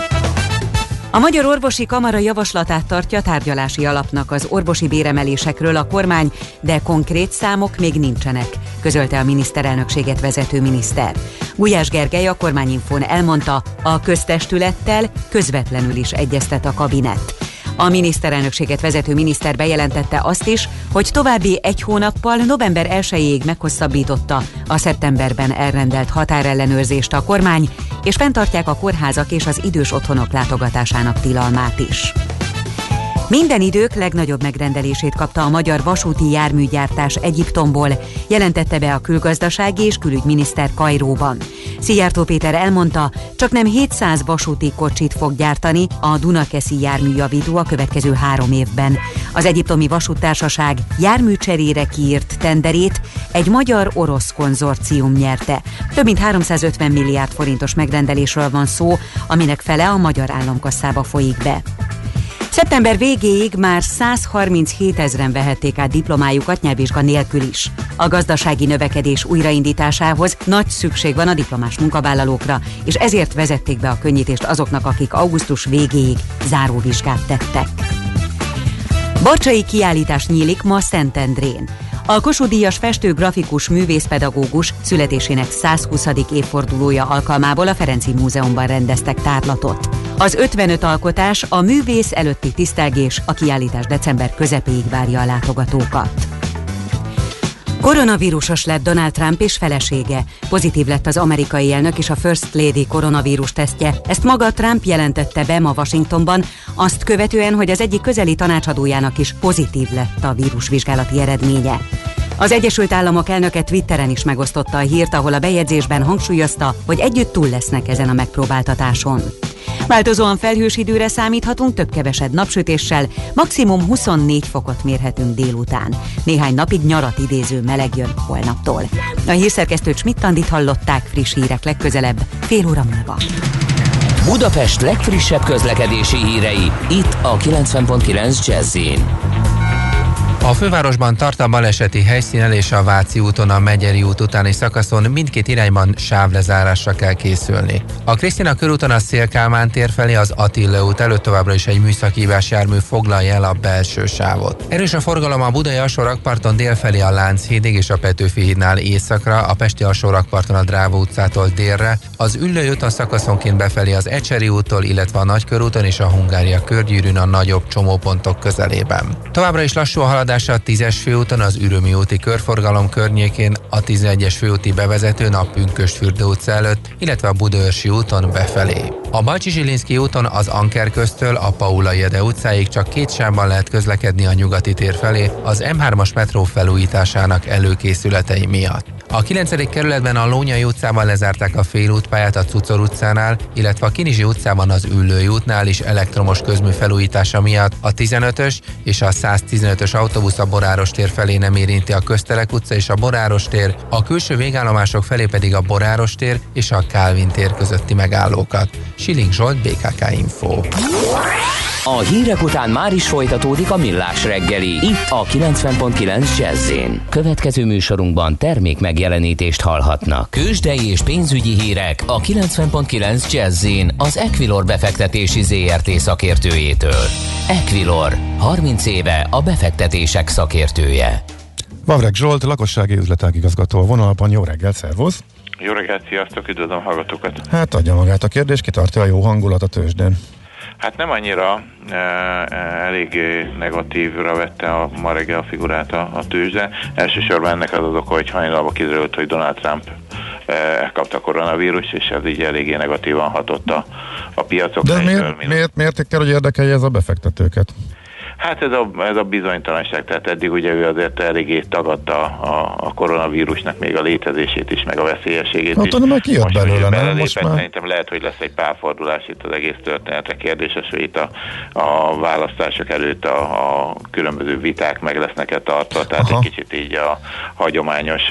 H: A Magyar Orvosi Kamara javaslatát tartja tárgyalási alapnak az orvosi béremelésekről a kormány, de konkrét számok még nincsenek, közölte a miniszterelnökséget vezető miniszter. Gulyás Gergely a kormányinfón elmondta, a köztestülettel közvetlenül is egyeztet a kabinet. A miniszterelnökséget vezető miniszter bejelentette azt is, hogy további egy hónappal november 1-ig meghosszabbította a szeptemberben elrendelt határellenőrzést a kormány, és fenntartják a kórházak és az idős otthonok látogatásának tilalmát is. Minden idők legnagyobb megrendelését kapta a magyar vasúti járműgyártás Egyiptomból, jelentette be a külgazdasági és külügyminiszter Kajróban. Szijjártó Péter elmondta, csak nem 700 vasúti kocsit fog gyártani a Dunakeszi járműjavító a következő három évben. Az egyiptomi vasúttársaság járműcserére kiírt tenderét egy magyar-orosz konzorcium nyerte. Több mint 350 milliárd forintos megrendelésről van szó, aminek fele a magyar államkasszába folyik be. Szeptember végéig már 137 ezeren vehették át diplomájukat nyelvvizsga nélkül is. A gazdasági növekedés újraindításához nagy szükség van a diplomás munkavállalókra, és ezért vezették be a könnyítést azoknak, akik augusztus végéig záróvizsgát tettek. Barcsai kiállítás nyílik ma Szentendrén. A Kossuth-díjas festő grafikus művészpedagógus születésének 120. évfordulója alkalmából a Ferenci Múzeumban rendeztek tárlatot. Az 55 alkotás a művész előtti tisztelgés a kiállítás december közepéig várja a látogatókat. Koronavírusos lett Donald Trump és felesége. Pozitív lett az amerikai elnök és a First Lady koronavírus tesztje. Ezt maga Trump jelentette be ma Washingtonban, azt követően, hogy az egyik közeli tanácsadójának is pozitív lett a vírusvizsgálati eredménye. Az Egyesült Államok elnöke Twitteren is megosztotta a hírt, ahol a bejegyzésben hangsúlyozta, hogy együtt túl lesznek ezen a megpróbáltatáson. Változóan felhős időre számíthatunk, több-kevesebb napsütéssel, maximum 24 fokot mérhetünk délután. Néhány napig nyarat idéző meleg jön holnaptól. A hírszerkesztőt Schmidt-Tandit hallották friss hírek legközelebb, fél óra múlva.
B: Budapest legfrissebb közlekedési hírei, itt a 90.9 jazz
E: a fővárosban tart a baleseti helyszínen és a Váci úton a Megyeri út utáni szakaszon mindkét irányban sávlezárásra kell készülni. A Krisztina körúton a Szélkálmán tér felé az Attila út előtt továbbra is egy műszakívás jármű foglalja el a belső sávot. Erős a forgalom a Budai alsórakparton délfelé a Lánchídig és a Petőfi hídnál északra, a Pesti alsórakparton a Dráva utcától délre, az Üllői úton szakaszonként befelé az Ecseri úttól, illetve a Nagykörúton és a Hungária körgyűrűn a nagyobb csomópontok közelében. Továbbra is lassú a haladás haladásra a 10-es főúton az Ürömi úti körforgalom környékén, a 11-es főúti bevezetőn a Pünkösfürdő utca előtt, illetve a Budaörsi úton befelé. A Bajcsi Zsilinszki úton az Anker köztől a Paula Jede utcáig csak két sávban lehet közlekedni a nyugati tér felé az M3-as metró felújításának előkészületei miatt. A 9. kerületben a Lónyai utcában lezárták a félútpályát a Cucor utcánál, illetve a Kinizsi utcában az Üllői útnál is elektromos közmű felújítása miatt a 15-ös és a 115-ös autóbusz a Boráros tér felé nem érinti a Közterek utca és a Boráros tér, a külső végállomások felé pedig a Boráros tér és a Kálvin tér közötti megállókat. Siling Zsolt, BKK Info.
B: A hírek után már is folytatódik a millás reggeli. Itt a 90.9 jazz Következő műsorunkban termék megjelenítést hallhatnak. Kősdei és pénzügyi hírek a 90.9 jazz az Equilor befektetési ZRT szakértőjétől. Equilor, 30 éve a befektetések szakértője.
D: Vavreg Zsolt, lakossági üzletágigazgató a vonalban. Jó reggelt, szervusz!
N: Jó reggelt, sziasztok, üdvözlöm hallgatókat!
D: Hát adja magát a kérdés, kitartja a jó hangulat a tőzsdén.
N: Hát nem annyira e, e, elég negatívra vette a, ma reggel a figurát a, a tőzsde. Elsősorban ennek az az oka, hogy hajnalban kiderült, hogy Donald Trump elkapta a koronavírus, és ez így eléggé negatívan hatott a, a piacok.
D: De miért, miért, miért kell, hogy érdekelje ez a befektetőket?
N: Hát ez a, ez a bizonytalanság, tehát eddig ugye ő azért eléggé tagadta a, a koronavírusnak még a létezését is, meg a veszélyességét
D: hát,
N: is.
D: Hát meg kijött belőle, nem?
N: Most már... Szerintem lehet, hogy lesz egy párfordulás itt az egész történetre kérdéses, hogy itt a, a választások előtt a, a különböző viták meg lesznek-e tartva, tehát Aha. egy kicsit így a hagyományos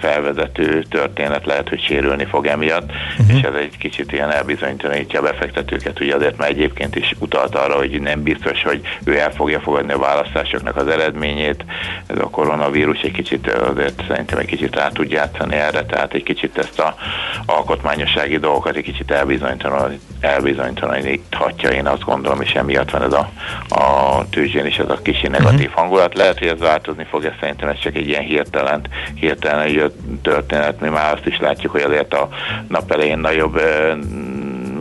N: felvezető történet lehet, hogy sérülni fog emiatt, uh-huh. és ez egy kicsit ilyen elbizonytalanítja a befektetőket, ugye azért már egyébként is utalt arra, hogy nem biztos, hogy ő el fogja fogadni a választásoknak az eredményét. Ez a koronavírus egy kicsit azért szerintem egy kicsit rá tud játszani erre, tehát egy kicsit ezt a alkotmányossági dolgokat egy kicsit elbizonytalaníthatja, én azt gondolom, és emiatt van ez a, a tőzsén is ez a kicsi negatív uh-huh. hangulat. Lehet, hogy ez változni fog, ez szerintem ez csak egy ilyen hirtelen, hirtelen történet. Mi már azt is látjuk, hogy azért a nap elején nagyobb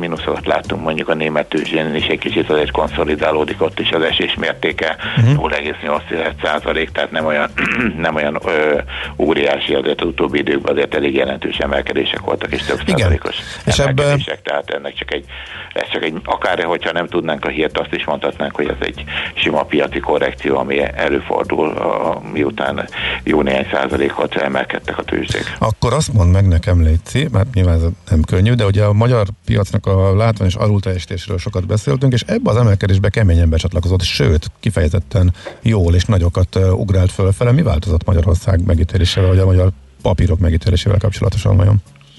N: mínuszokat láttunk mondjuk a német tőzsén is egy kicsit azért konszolidálódik ott is az esés mértéke uh-huh. 0,8 tehát nem olyan, nem olyan ö, óriási azért az utóbbi időkben azért elég jelentős emelkedések voltak és több Igen. százalékos és emelkedések, ebbe... tehát ennek csak egy, ez csak egy, akár hogyha nem tudnánk a hírt, azt is mondhatnánk, hogy ez egy sima piaci korrekció, ami előfordul, a, miután jó néhány százalékot emelkedtek a tőzsdék.
D: Akkor azt mond meg nekem, Léci, mert nyilván ez nem könnyű, de ugye a magyar piacnak a látványos alulteljesítésről sokat beszéltünk, és ebbe az emelkedésbe keményen becsatlakozott, sőt, kifejezetten jól és nagyokat ugrált fölfele. Mi változott Magyarország megítélésével, vagy a magyar papírok megítélésével kapcsolatosan vajon?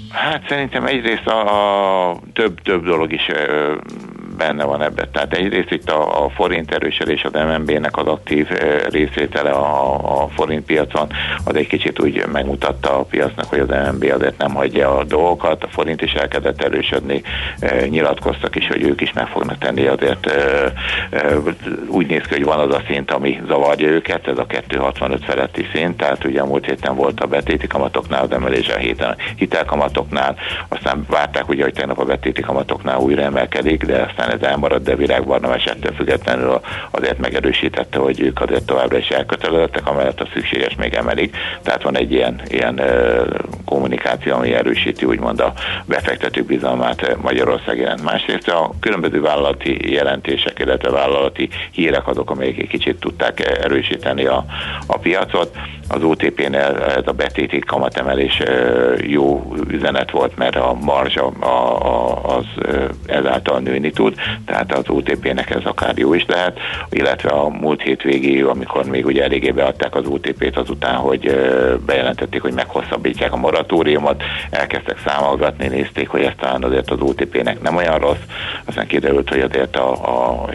N: Hát szerintem egyrészt a, a több, több dolog is ö, benne van ebben. Tehát egyrészt itt a, a forint erősödés az MNB-nek az aktív részvétele a, a forint piacon, az egy kicsit úgy megmutatta a piacnak, hogy az MNB azért nem hagyja a dolgokat, a forint is elkezdett erősödni, nyilatkoztak is, hogy ők is meg fognak tenni azért úgy néz ki, hogy van az a szint, ami zavarja őket, ez a 265 feletti szint, tehát ugye a múlt héten volt a betéti kamatoknál az emelés a héten hitelkamatoknál, aztán várták ugye, hogy tegnap a betéti kamatoknál újra emelkedik, de aztán ez elmaradt, de világbarnames ettől függetlenül azért megerősítette, hogy ők azért továbbra is elkötelezettek, amellett a szükséges még emelik. Tehát van egy ilyen, ilyen kommunikáció, ami erősíti úgymond a befektetők bizalmát Magyarország jelent. Másrészt a különböző vállalati jelentések, illetve vállalati hírek azok, amelyek egy kicsit tudták erősíteni a, a piacot. Az OTP-nél ez a betéti kamatemelés jó üzenet volt, mert a marzsa az ezáltal nőni tud, tehát az OTP-nek ez akár jó is lehet, illetve a múlt hét végéig, amikor még ugye eléggé beadták az OTP-t azután, hogy bejelentették, hogy meghosszabbítják a moratóriumot, elkezdtek számolgatni, nézték, hogy ezt talán azért az OTP-nek nem olyan rossz, aztán kiderült, hogy azért a, a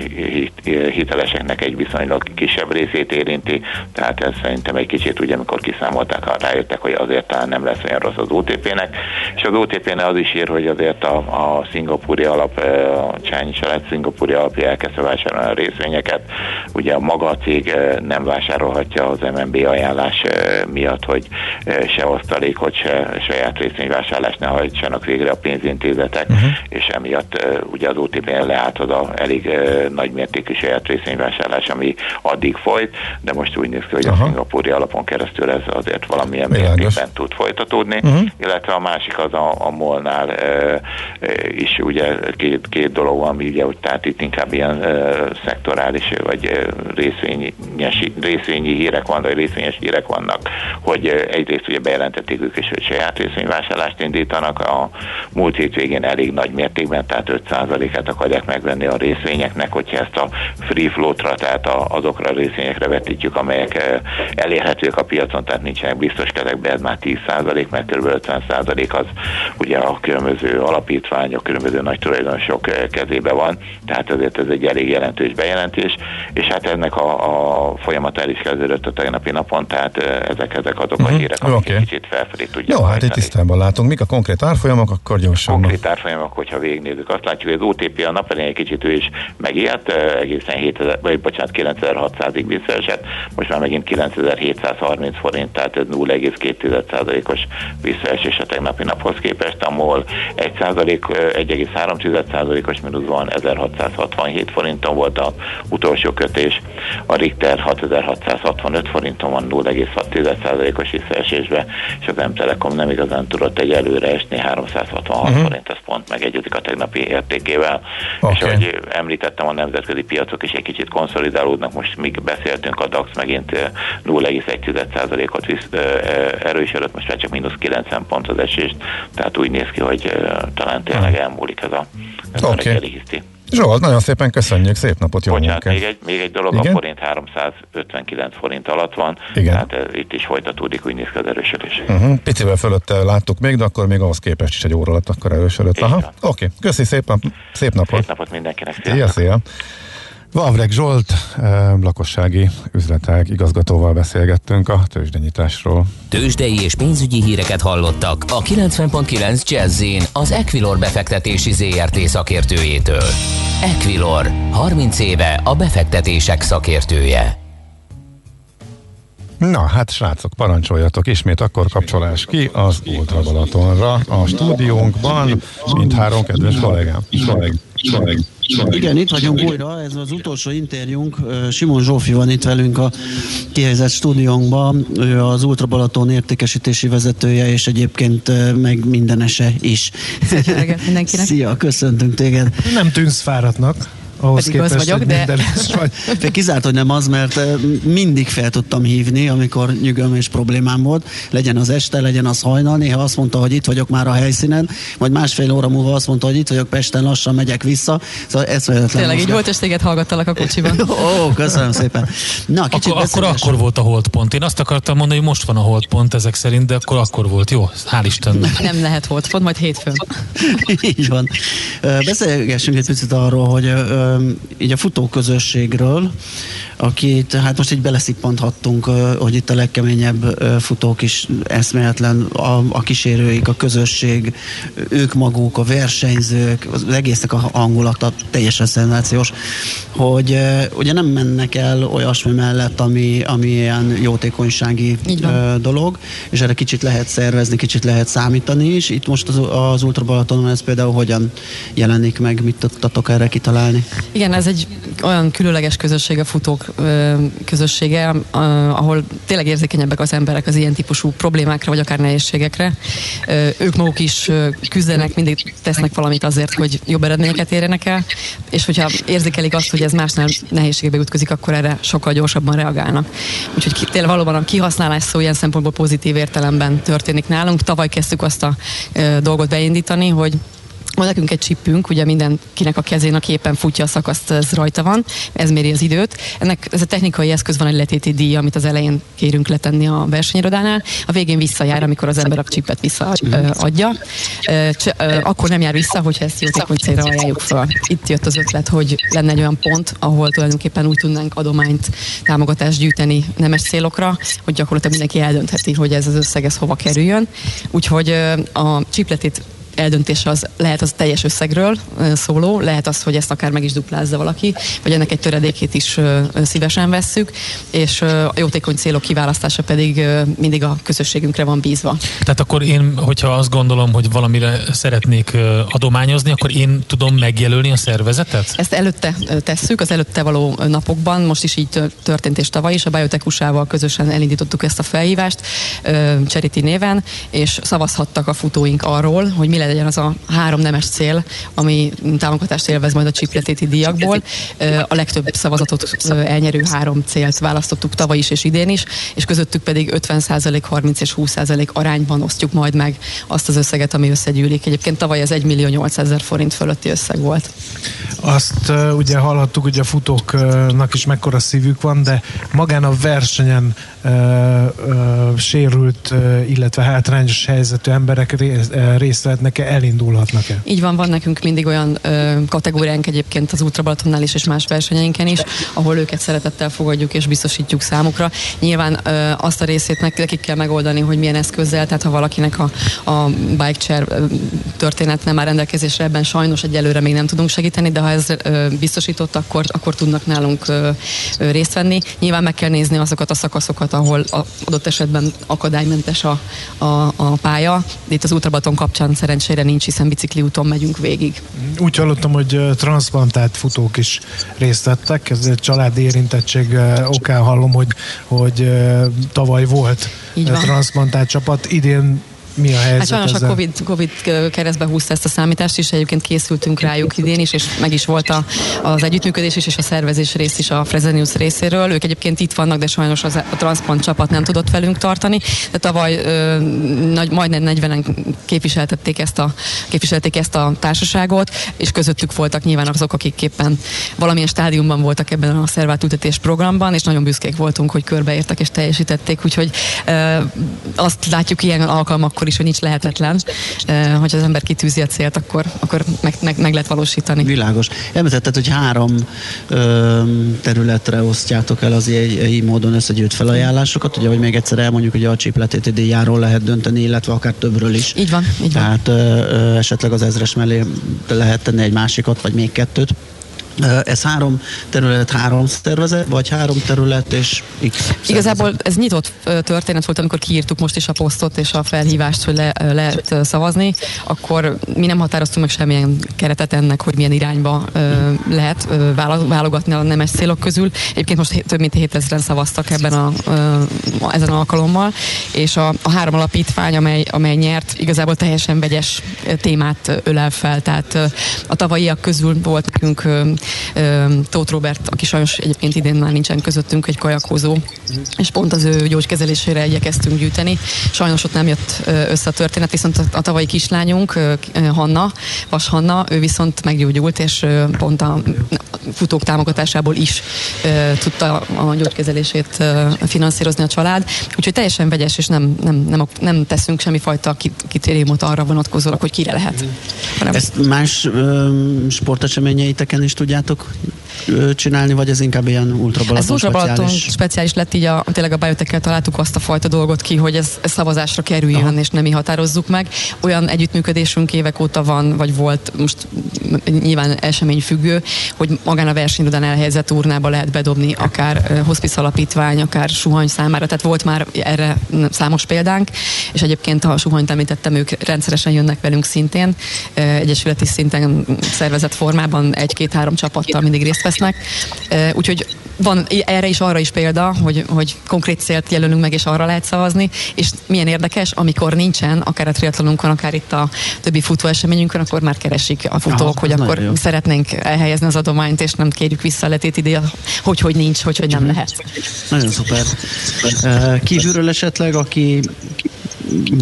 N: hiteleseknek egy viszonylag kisebb részét érinti, tehát ez szerintem egy kicsit ugye, amikor kiszámolták, rájöttek, hogy azért talán nem lesz olyan rossz az OTP-nek, és az OTP-nek az is ír, hogy azért a, a szingapúri alap, a Csányi család szingapúri alapja elkezdte vásárolni a részvényeket. Ugye a maga a cég nem vásárolhatja az MNB ajánlás miatt, hogy se osztalékot, se saját részvényvásárlást ne hajtsanak végre a pénzintézetek, uh-huh. és emiatt ugye az OTP-en leállt az a elég nagy mértékű saját részvényvásárlás, ami addig folyt, de most úgy néz ki, hogy uh-huh. a szingapúri alapon keresztül ez azért valamilyen Világos. mértékben tud folytatódni, uh-huh. illetve a másik az a, a molnál e, e, is ugye két, két dolog van, ugye, hogy tehát itt inkább ilyen e, szektorális vagy részvényes, részvényi hírek vannak, vagy részvényes hírek vannak, hogy egyrészt ugye bejelentették ők is, hogy saját részvényvásárlást indítanak, a múlt hétvégén elég nagy mértékben, tehát 5%-át akarják megvenni a részvényeknek, hogyha ezt a free float-ra, tehát azokra a részvényekre vetítjük, amelyek elérhetők a piacon, tehát nincsenek biztos kezekben, ez már 10%, mert kb. 50% az ugye a különböző alapítványok, különböző nagy tulajdonosok kezébe van, tehát ezért ez egy elég jelentős bejelentés, és hát ennek a, a folyamata el is kezdődött a tegnapi napon, tehát ezek, ezek azok uh-huh. a mhm. hírek, amik okay. kicsit felfelé tudják.
D: Jó, hát itt tisztában látunk. Mik a konkrét árfolyamok, akkor gyorsan.
N: Konkrét árfolyamok, hogyha végignézzük, azt látjuk, hogy az OTP a nap egy kicsit ő is megijedt, egészen 7000, vagy bocsánat, 9600-ig visszaesett, most már megint 9730 forint, tehát ez 0,2%-os visszaesés a tegnapi naphoz képest, ahol 1,3%-os mínusz van, 1667 forinton volt a utolsó kötés, a Richter 6665 forinton van 0,6%-os visszaesésbe, és az M-Telekom nem igazán tudott egy előre esni, 366 uh-huh. Mhm. forint, ez pont megegyezik a tegnapi értékével, okay. és ahogy említettem, a nemzetközi piacok is egy kicsit konszolidálódnak, most még beszéltünk, a DAX megint 0,1%-ot visz, erősödött, most már csak mínusz 90 pont az esést, tehát úgy néz ki, hogy talán tényleg elmúlik ez a, ez okay. a reggeli hiszti.
D: Zsolt, nagyon szépen köszönjük, szép napot, jó
N: Bocsánat, még egy, még egy dolog, Igen? a forint 359 forint alatt van, Igen. tehát ez, itt is folytatódik, úgy néz ki az erősödés.
D: Uh-huh. Picivel fölött láttuk még, de akkor még ahhoz képest is egy óra alatt akkor erősödött. Aha, oké, okay. köszi, szép, nap, szép napot.
N: Szép napot mindenkinek,
D: szia. szia. Vavreg Zsolt, lakossági üzletek igazgatóval beszélgettünk a tőzsdenyításról.
B: Tőzsdei és pénzügyi híreket hallottak a 90.9 jazz az Equilor befektetési ZRT szakértőjétől. Equilor, 30 éve a befektetések szakértője.
D: Na, hát srácok, parancsoljatok ismét akkor kapcsolás ki az Ultra Balatonra. A stúdiónkban mint három kedves kollégám. kollégám.
A: Igen, itt vagyunk újra, ez az utolsó interjúnk. Simon Zsófi van itt velünk a kihelyezett stúdiónkban. Ő az Ultra Balaton értékesítési vezetője, és egyébként meg mindenese is.
O: Szia, mindenkinek.
A: Szia, köszöntünk téged.
P: Nem tűnsz fáradtnak
O: ahhoz Pedig képest, vagyok, de...
A: vagy. Kizárt, hogy nem az, mert mindig fel tudtam hívni, amikor nyugom és problémám volt. Legyen az este, legyen az hajnal. Néha azt mondta, hogy itt vagyok már a helyszínen, majd másfél óra múlva azt mondta, hogy itt vagyok Pesten, lassan megyek vissza. Szóval ez
O: Tényleg így volt, és téged hallgattalak a kocsiban.
A: Ó, köszönöm szépen.
J: Na, kicsit akkor, akkor, akkor volt a holdpont. Én azt akartam mondani, hogy most van a holdpont ezek szerint, de akkor akkor volt. Jó, hál' Istennek.
O: Nem lehet holdpont, majd hétfőn.
A: így van. Beszélgessünk egy picit arról, hogy így a futóközösségről, akit hát most így beleszippanthattunk, hogy itt a legkeményebb futók is eszméletlen, a, a kísérőik, a közösség, ők maguk, a versenyzők, az egésznek a hangulata teljesen szenzációs, hogy ugye nem mennek el olyasmi mellett, ami, ami ilyen jótékonysági dolog, és erre kicsit lehet szervezni, kicsit lehet számítani is. Itt most az, az Ultra Balatonon ez például hogyan jelenik meg, mit tudtatok erre kitalálni?
O: Igen, ez egy olyan különleges közösség a futók közössége, ahol tényleg érzékenyebbek az emberek az ilyen típusú problémákra, vagy akár nehézségekre. Ők maguk is küzdenek, mindig tesznek valamit azért, hogy jobb eredményeket érjenek el, és hogyha érzékelik azt, hogy ez másnál nehézségbe ütközik, akkor erre sokkal gyorsabban reagálnak. Úgyhogy tényleg valóban a kihasználás szó ilyen szempontból pozitív értelemben történik nálunk. Tavaly kezdtük azt a dolgot beindítani, hogy van nekünk egy csipünk, ugye mindenkinek a kezén, aki éppen futja a szakaszt, ez rajta van, ez méri az időt. Ennek ez a technikai eszköz van egy letéti díj, amit az elején kérünk letenni a versenyirodánál. A végén visszajár, amikor az ember a csipet visszaadja. Akkor nem jár vissza, hogyha ezt jótékony célra ajánljuk fel. Itt jött az ötlet, hogy lenne egy olyan pont, ahol tulajdonképpen úgy tudnánk adományt, támogatást gyűjteni nemes célokra, hogy gyakorlatilag mindenki eldöntheti, hogy ez az összeg ez hova kerüljön. Úgyhogy a csipletét eldöntése az lehet az teljes összegről szóló, lehet az, hogy ezt akár meg is duplázza valaki, vagy ennek egy töredékét is szívesen vesszük, és a jótékony célok kiválasztása pedig mindig a közösségünkre van bízva.
J: Tehát akkor én, hogyha azt gondolom, hogy valamire szeretnék adományozni, akkor én tudom megjelölni a szervezetet?
O: Ezt előtte tesszük, az előtte való napokban, most is így történt és tavaly is, a Biotech közösen elindítottuk ezt a felhívást, Charity néven, és szavazhattak a futóink arról, hogy mi legyen az a három nemes cél, ami támogatást élvez majd a csipletéti díjakból. A legtöbb szavazatot elnyerő három célt választottuk tavaly is és idén is, és közöttük pedig 50% 30% és 20% arányban osztjuk majd meg azt az összeget, ami összegyűlik. Egyébként tavaly ez 1 millió 800 ezer forint fölötti összeg volt.
P: Azt ugye hallhattuk, hogy a futóknak is mekkora szívük van, de magán a versenyen sérült, illetve hátrányos helyzetű emberek részt vehetnek ezekkel elindulhatnak-e?
O: Így van, van nekünk mindig olyan kategóriánk egyébként az Ultra Balatonnál is, és más versenyeinken is, ahol őket szeretettel fogadjuk és biztosítjuk számukra. Nyilván azt a részét nekik kell megoldani, hogy milyen eszközzel, tehát ha valakinek a, a bike chair történet nem áll rendelkezésre, ebben sajnos egyelőre még nem tudunk segíteni, de ha ez biztosított, akkor, akkor tudnak nálunk részt venni. Nyilván meg kell nézni azokat a szakaszokat, ahol a, adott esetben akadálymentes a, a, a pálya. Itt az Ultrabaton kapcsán szerencsére nincs, hiszen bicikliúton megyünk végig.
P: Úgy hallottam, hogy transplantált futók is részt vettek, ez egy családi érintettség okán hallom, hogy, hogy tavaly volt transplantált csapat, idén mi a helyzet? Hát
O: sajnos ezzel? a COVID, COVID keresztbe húzta ezt a számítást is, egyébként készültünk rájuk idén is, és meg is volt a, az együttműködés is, és a szervezés rész is a Fresenius részéről. Ők egyébként itt vannak, de sajnos az, a Transplant csapat nem tudott velünk tartani, de tavaly ö, nagy, majdnem 40-en képviseltették ezt a, képviselték ezt a társaságot, és közöttük voltak nyilván azok, akik éppen valamilyen stádiumban voltak ebben a szervátültetés programban, és nagyon büszkék voltunk, hogy körbeértek és teljesítették, úgyhogy ö, azt látjuk ilyen alkalmakkor akkor is, hogy nincs lehetetlen. Hogy az ember kitűzi a célt, akkor, akkor meg, meg, meg lehet valósítani.
A: Világos. Említetted, hogy három ö, területre osztjátok el az így módon összegyűjt felajánlásokat. Ugye, hogy még egyszer elmondjuk, hogy a csípletéti díjáról lehet dönteni, illetve akár többről is.
O: Így van, így van.
A: Tehát ö, ö, esetleg az ezres mellé lehet tenni egy másikat, vagy még kettőt. Ez három terület, három szervezet, vagy három terület és X szervezet?
O: Igazából ez nyitott történet volt, amikor kiírtuk most is a posztot és a felhívást, hogy le, lehet szavazni, akkor mi nem határoztunk meg semmilyen keretet ennek, hogy milyen irányba lehet válogatni a nemes célok közül. Egyébként most több mint 7000-en szavaztak ebben a, ezen alkalommal, és a, a három alapítvány, amely, amely nyert, igazából teljesen vegyes témát ölel fel, tehát a tavalyiak közül volt nekünk Tóth Robert, aki sajnos egyébként idén már nincsen közöttünk, egy kajakózó, és pont az ő gyógykezelésére igyekeztünk gyűjteni. Sajnos ott nem jött össze a történet, viszont a tavalyi kislányunk, Hanna, Vas Hanna, ő viszont meggyógyult, és pont a futók támogatásából is tudta a gyógykezelését finanszírozni a család. Úgyhogy teljesen vegyes, és nem, nem, nem, nem teszünk semmifajta kritériumot arra vonatkozólag, hogy kire lehet.
A: Hanem... Ezt más ö, sporteseményeiteken is tudjátok csinálni, vagy ez inkább ilyen ultrabalaton
O: Ez ultrabalaton speciális? speciális lett, így a, tényleg a biotekkel találtuk azt a fajta dolgot ki, hogy ez, ez szavazásra kerüljön, Aha. és nem mi határozzuk meg. Olyan együttműködésünk évek óta van, vagy volt, most nyilván esemény függő, hogy magán a verseny után elhelyezett urnába lehet bedobni akár hospice alapítvány, akár suhany számára, tehát volt már erre számos példánk, és egyébként a suhanyt említettem, ők rendszeresen jönnek velünk szintén, egyesületi szinten szervezett formában egy-két-három csapattal mindig részt vesznek. Úgyhogy van erre is arra is példa, hogy, hogy konkrét célt jelölünk meg, és arra lehet szavazni, és milyen érdekes, amikor nincsen, akár a triatlonunkon, akár itt a többi futóeseményünkön, akkor már keresik a futók, Aha, hogy akkor jó. szeretnénk elhelyezni az adományt, és nem kérjük vissza a letét ide, hogy hogy nincs, hogy hogy nem lehet.
A: Nagyon szuper. Kívülről esetleg, aki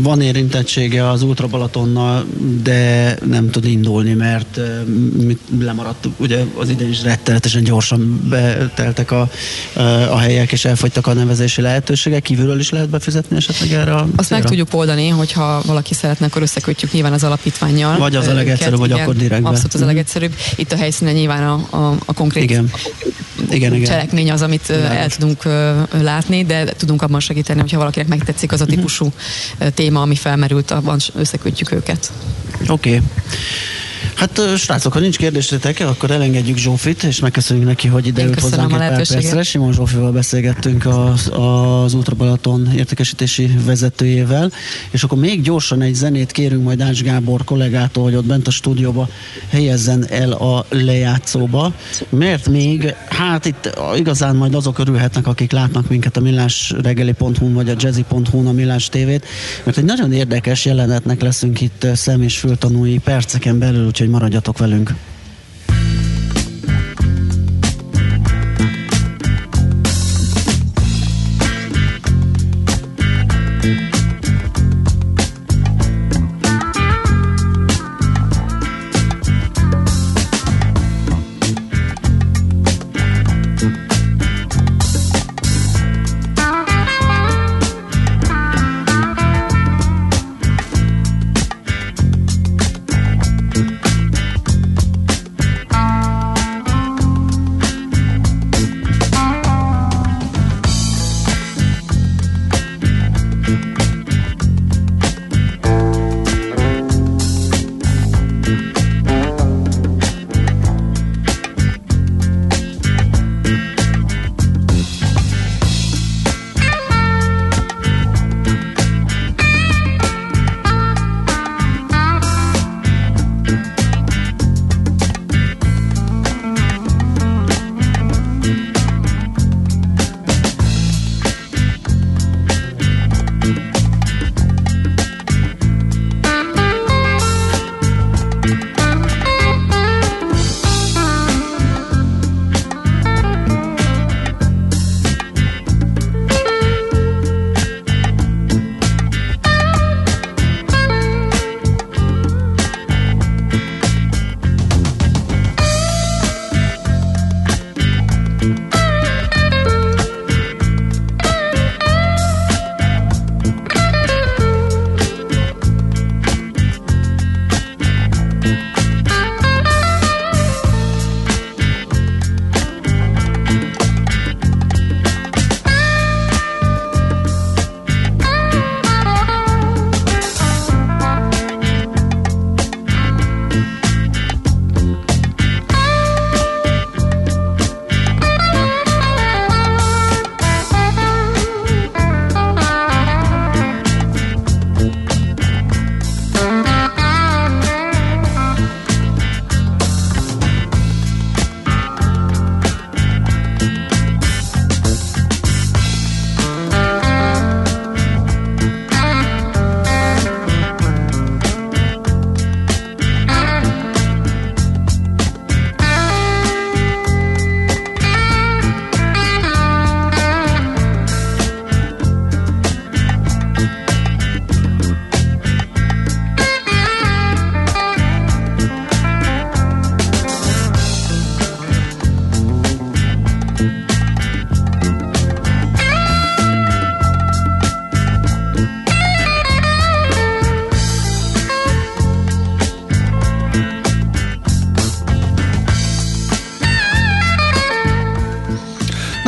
A: van érintettsége az Ultra Balatonnal, de nem tud indulni, mert lemaradt, ugye az idén is rettenetesen gyorsan beteltek a, a helyek, és elfogytak a nevezési lehetőségek. Kívülről is lehet befizetni esetleg erre a
O: Azt meg tudjuk oldani, hogyha valaki szeretne, akkor összekötjük nyilván az alapítványjal.
A: Vagy az a legegyszerűbb, vagy akkor direktbe.
O: Abszolút az a mhm. legegyszerűbb. Itt a helyszínen nyilván a, a, a konkrét
A: igen. Igen, igen.
O: cselekmény az, amit Világos. el tudunk látni, de tudunk abban segíteni, hogyha valakinek megtetszik az a mhm. típusú téma, ami felmerült, abban összekötjük őket.
A: Oké. Okay. Hát srácok, ha nincs kérdésetek, akkor elengedjük Zsófit, és megköszönjük neki, hogy ide ült hozzánk egy pár percre. Simon Zsófival beszélgettünk az, az Ultra Balaton értékesítési vezetőjével, és akkor még gyorsan egy zenét kérünk majd Ács Gábor kollégától, hogy ott bent a stúdióba helyezzen el a lejátszóba, mert még, hát itt igazán majd azok örülhetnek, akik látnak minket a millásregeli.hu vagy a jazzy.hu a Millás tévét, mert egy nagyon érdekes jelenetnek leszünk itt szem és fültanúi perceken belül, úgyhogy maradjatok velünk.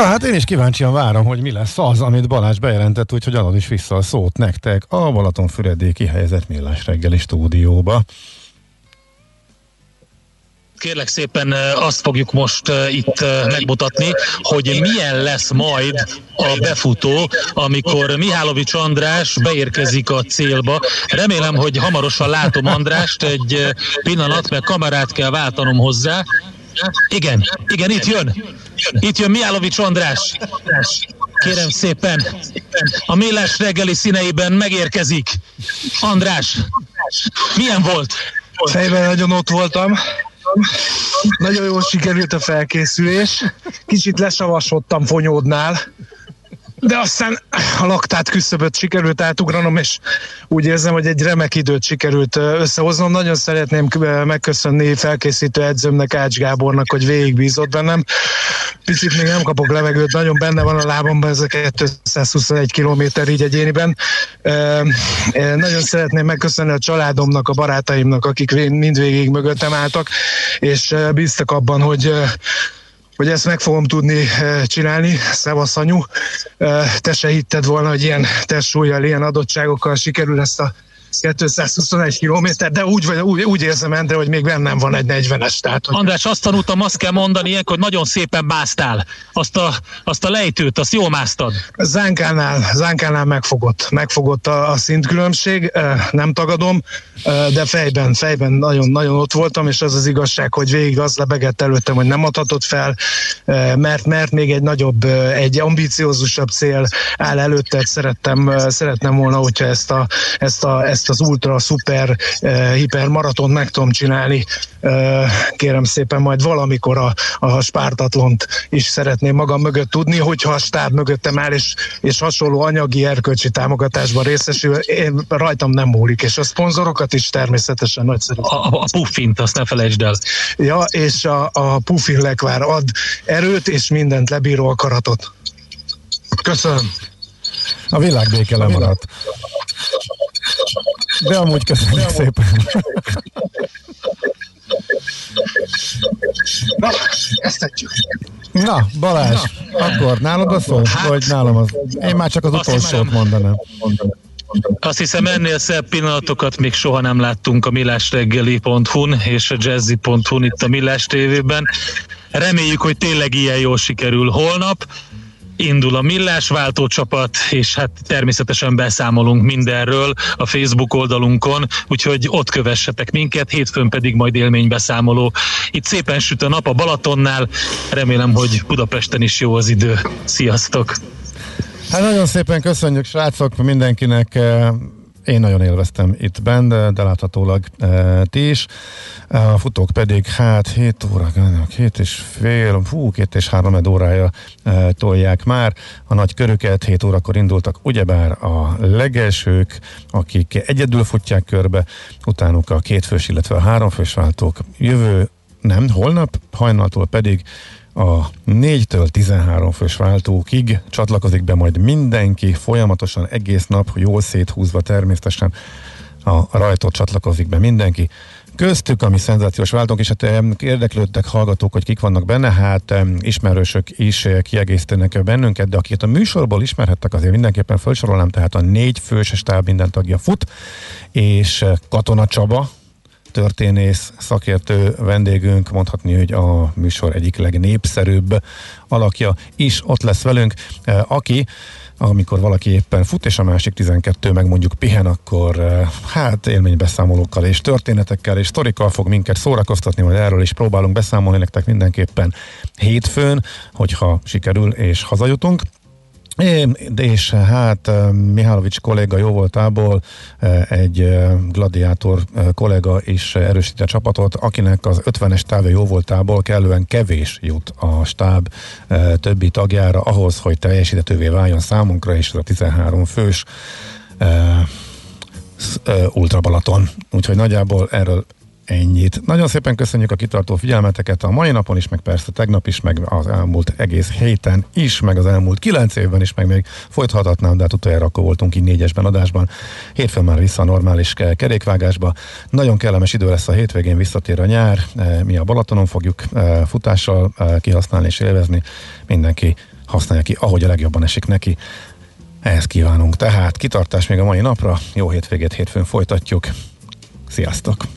D: Hát én is kíváncsian várom, hogy mi lesz az, amit Balázs bejelentett, úgyhogy adod is vissza a szót nektek a Balatonfüredé kihelyezett millás reggeli stúdióba.
J: Kérlek szépen azt fogjuk most itt megmutatni, hogy milyen lesz majd a befutó, amikor Mihálovics András beérkezik a célba. Remélem, hogy hamarosan látom Andrást, egy pillanat, mert kamerát kell váltanom hozzá. Igen, igen, itt jön. Itt jön Mihálovics András. Kérem szépen, a Millás reggeli színeiben megérkezik. András, milyen volt?
P: Fejben nagyon ott voltam. Nagyon jól sikerült a felkészülés. Kicsit lesavasodtam Fonyódnál, de aztán a laktát küszöböt sikerült átugranom, és úgy érzem, hogy egy remek időt sikerült összehoznom. Nagyon szeretném megköszönni felkészítő edzőmnek, Ács Gábornak, hogy végigbízott bennem. Picit még nem kapok levegőt, nagyon benne van a lábamban ez a 221 km így egyéniben. Nagyon szeretném megköszönni a családomnak, a barátaimnak, akik mindvégig mögöttem álltak, és bíztak abban, hogy hogy ezt meg fogom tudni eh, csinálni. Szevasz anyu, eh, te se hitted volna, hogy ilyen testsúlyjal, ilyen adottságokkal sikerül ezt a 221 km, de úgy, vagy, úgy, úgy érzem, Endre, hogy még bennem van egy 40-es. Tehát, hogy...
J: András, azt tanultam, azt kell mondani ilyenkor, hogy nagyon szépen másztál. Azt a, azt a lejtőt, azt jól másztad.
P: Zánkánál, Zánkánál megfogott. Megfogott a, a szintkülönbség, nem tagadom, de fejben, fejben nagyon, nagyon ott voltam, és az az igazság, hogy végig az lebegett előttem, hogy nem adhatott fel, mert, mert még egy nagyobb, egy ambiciózusabb cél áll előtte, szerettem, szerettem volna, hogyha ezt a, ezt a, ezt az ultra, szuper, uh, hiper maratont meg tudom csinálni. Uh, kérem szépen majd valamikor a, a spártatlont is szeretném magam mögött tudni, hogyha a stáb mögöttem áll, és, és hasonló anyagi erkölcsi támogatásban részesül, én rajtam nem múlik, és a szponzorokat is természetesen nagy
J: A, a, a puffint, azt ne felejtsd el.
P: Ja, és a, a puffin lekvár ad erőt, és mindent lebíró akaratot. Köszönöm.
D: A világ béke lemaradt. De amúgy köszönjük szépen.
P: Na, ezt tetjük.
D: Na, Balázs, Na. akkor nálad a szó, hát, vagy nálam az? Én már csak az utolsót mondanám.
J: Azt hiszem ennél szebb pillanatokat még soha nem láttunk a millásreggeli.hu-n és a jazzy.hu-n itt a Millás TV-ben. Reméljük, hogy tényleg ilyen jól sikerül holnap indul a Millás váltócsapat, és hát természetesen beszámolunk mindenről a Facebook oldalunkon, úgyhogy ott kövessetek minket, hétfőn pedig majd élménybeszámoló. Itt szépen süt a nap a Balatonnál, remélem, hogy Budapesten is jó az idő. Sziasztok!
D: Hát nagyon szépen köszönjük srácok mindenkinek eh, én nagyon élveztem itt bent, de, láthatólag e, ti is. A futók pedig hát 7 óra, 7 és fél, fú, 2 és 3 órája e, tolják már. A nagy köröket 7 órakor indultak, ugyebár a legelsők, akik egyedül futják körbe, utánuk a kétfős, illetve a háromfős váltók. Jövő nem, holnap hajnaltól pedig a 4-től 13 fős váltókig csatlakozik be majd mindenki, folyamatosan egész nap, jól széthúzva természetesen a rajtot csatlakozik be mindenki. Köztük, ami szenzációs váltók, és hát érdeklődtek hallgatók, hogy kik vannak benne, hát ismerősök is kiegészítenek bennünket, de akiket a műsorból ismerhettek, azért mindenképpen felsorolnám, tehát a négy fős stáb minden tagja fut, és Katona Csaba, történész, szakértő vendégünk, mondhatni, hogy a műsor egyik legnépszerűbb alakja is ott lesz velünk, e, aki amikor valaki éppen fut, és a másik 12 meg mondjuk pihen, akkor e, hát élménybeszámolókkal és történetekkel és sztorikkal fog minket szórakoztatni, majd erről is próbálunk beszámolni nektek mindenképpen hétfőn, hogyha sikerül és hazajutunk. É, és hát Mihálovics kolléga jó voltából egy gladiátor kollega is erősíti a csapatot, akinek az 50-es távja jó voltából kellően kevés jut a stáb többi tagjára ahhoz, hogy teljesítetővé váljon számunkra, és ez a 13 fős Ultra Balaton. Úgyhogy nagyjából erről ennyit. Nagyon szépen köszönjük a kitartó figyelmeteket a mai napon is, meg persze tegnap is, meg az elmúlt egész héten is, meg az elmúlt kilenc évben is, meg még folytathatnám, de hát utoljára akkor voltunk így négyesben adásban. Hétfőn már vissza a normális kerékvágásba. Nagyon kellemes idő lesz a hétvégén, visszatér a nyár. Mi a Balatonon fogjuk eh, futással eh, kihasználni és élvezni. Mindenki használja ki, ahogy a legjobban esik neki. Ehhez kívánunk tehát kitartás még a mai napra, jó hétvégét hétfőn folytatjuk. Sziasztok!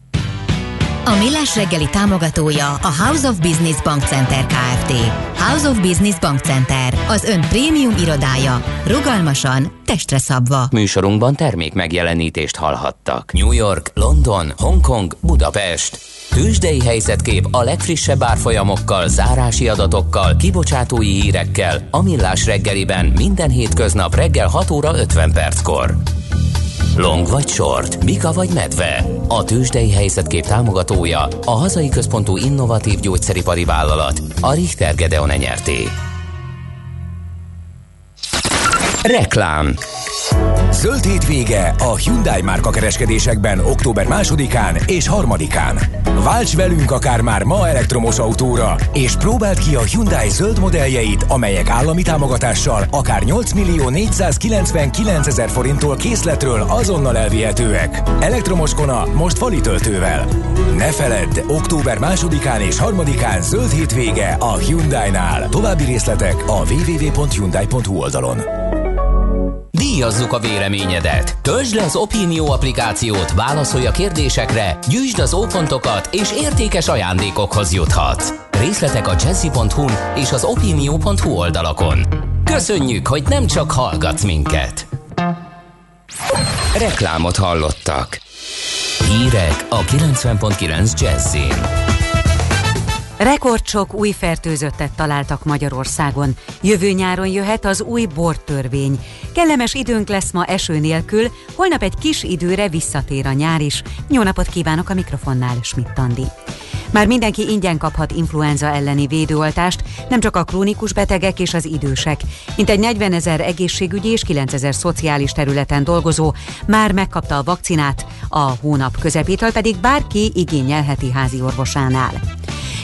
C: A Millás reggeli támogatója a House of Business Bank Center Kft. House of Business Bank Center, az ön prémium irodája. Rugalmasan, testre szabva.
B: Műsorunkban termék megjelenítést hallhattak. New York, London, Hongkong, Budapest. Tősdei helyzetkép a legfrissebb árfolyamokkal, zárási adatokkal, kibocsátói hírekkel, a Millás reggeliben minden hétköznap reggel 6 óra 50 perckor. Long vagy short, Mika vagy medve. A tőzsdei helyzetkép támogatója a hazai központú innovatív gyógyszeripari vállalat, a Richter Gedeon nyerté. Reklám
G: Zöld hétvége a Hyundai márka kereskedésekben október másodikán és harmadikán. Válts velünk akár már ma elektromos autóra, és próbáld ki a Hyundai zöld modelljeit, amelyek állami támogatással akár 8 millió 499 ezer forinttól készletről azonnal elvihetőek. Elektromos kona most fali töltővel. Ne feledd, október másodikán és harmadikán zöld hétvége a Hyundai-nál. További részletek a www.hyundai.hu oldalon.
B: Díjazzuk a véleményedet. Töltsd le az Opinió applikációt, válaszolj a kérdésekre, gyűjtsd az ópontokat és értékes ajándékokhoz juthatsz. Részletek a jazzy.hu és az opinió.hu oldalakon. Köszönjük, hogy nem csak hallgatsz minket. Reklámot hallottak. Hírek a 90.9 Jazzin.
H: Rekordsok új fertőzöttet találtak Magyarországon. Jövő nyáron jöhet az új bortörvény. Kellemes időnk lesz ma eső nélkül, holnap egy kis időre visszatér a nyár is. Jó napot kívánok a mikrofonnál, Schmidt Andi. Már mindenki ingyen kaphat influenza elleni védőoltást, nem csak a krónikus betegek és az idősek. Mint egy 40 ezer egészségügyi és 9 ezer szociális területen dolgozó már megkapta a vakcinát, a hónap közepétől pedig bárki igényelheti házi orvosánál.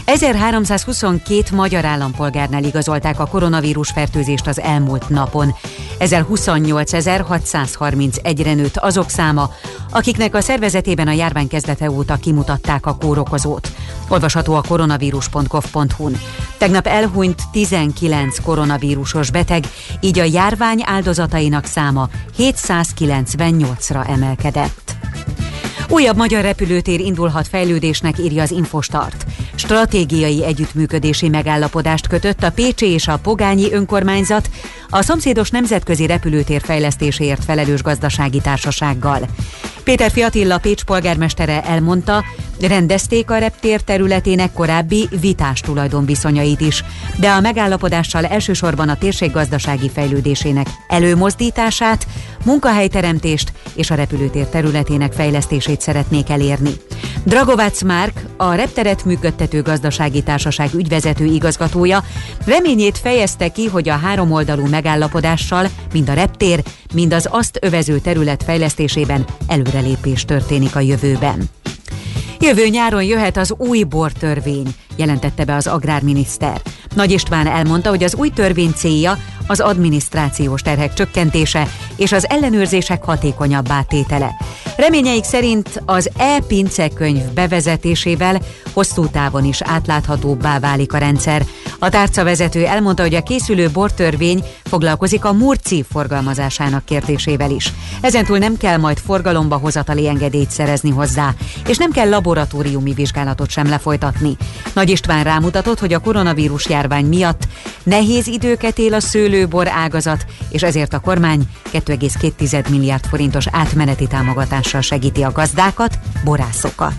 H: 1322 magyar állampolgárnál igazolták a koronavírus fertőzést az elmúlt napon. Ezzel 28.631-re nőtt azok száma, akiknek a szervezetében a járvány kezdete óta kimutatták a kórokozót. Olvasható a koronavírus.gov.hu-n. Tegnap elhunyt 19 koronavírusos beteg, így a járvány áldozatainak száma 798-ra emelkedett. Újabb magyar repülőtér indulhat fejlődésnek, írja az Infostart. Stratégiai együttműködési megállapodást kötött a Pécsi és a Pogányi önkormányzat a szomszédos nemzetközi repülőtér fejlesztéséért felelős gazdasági társasággal. Péter Fiatilla Pécs polgármestere elmondta, rendezték a reptér területének korábbi vitás tulajdonviszonyait is, de a megállapodással elsősorban a térség gazdasági fejlődésének előmozdítását, munkahelyteremtést és a repülőtér területének fejlesztését szeretnék elérni. Dragovac Márk, a repteret működtető gazdasági társaság ügyvezető igazgatója reményét fejezte ki, hogy a háromoldalú megállapodással mind a reptér, mind az azt övező terület fejlesztésében előrelépés történik a jövőben. Jövő nyáron jöhet az új bortörvény, jelentette be az agrárminiszter. Nagy István elmondta, hogy az új törvény célja az adminisztrációs terhek csökkentése és az ellenőrzések hatékonyabbá tétele. Reményeik szerint az e-pince könyv bevezetésével hosszú távon is átláthatóbbá válik a rendszer. A tárcavezető elmondta, hogy a készülő bortörvény foglalkozik a murci forgalmazásának kérdésével is. Ezentúl nem kell majd forgalomba hozatali engedélyt szerezni hozzá, és nem kell laboratóriumi vizsgálatot sem lefolytatni. Nagy István rámutatott, hogy a koronavírus járvány miatt nehéz időket él a szőlőbor ágazat, és ezért a kormány 2,2 milliárd forintos átmeneti támogatással segíti a gazdákat, borászokat.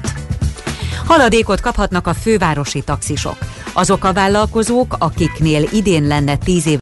H: Haladékot kaphatnak a fővárosi taxisok. Azok a vállalkozók, akiknél idén lenne 10 év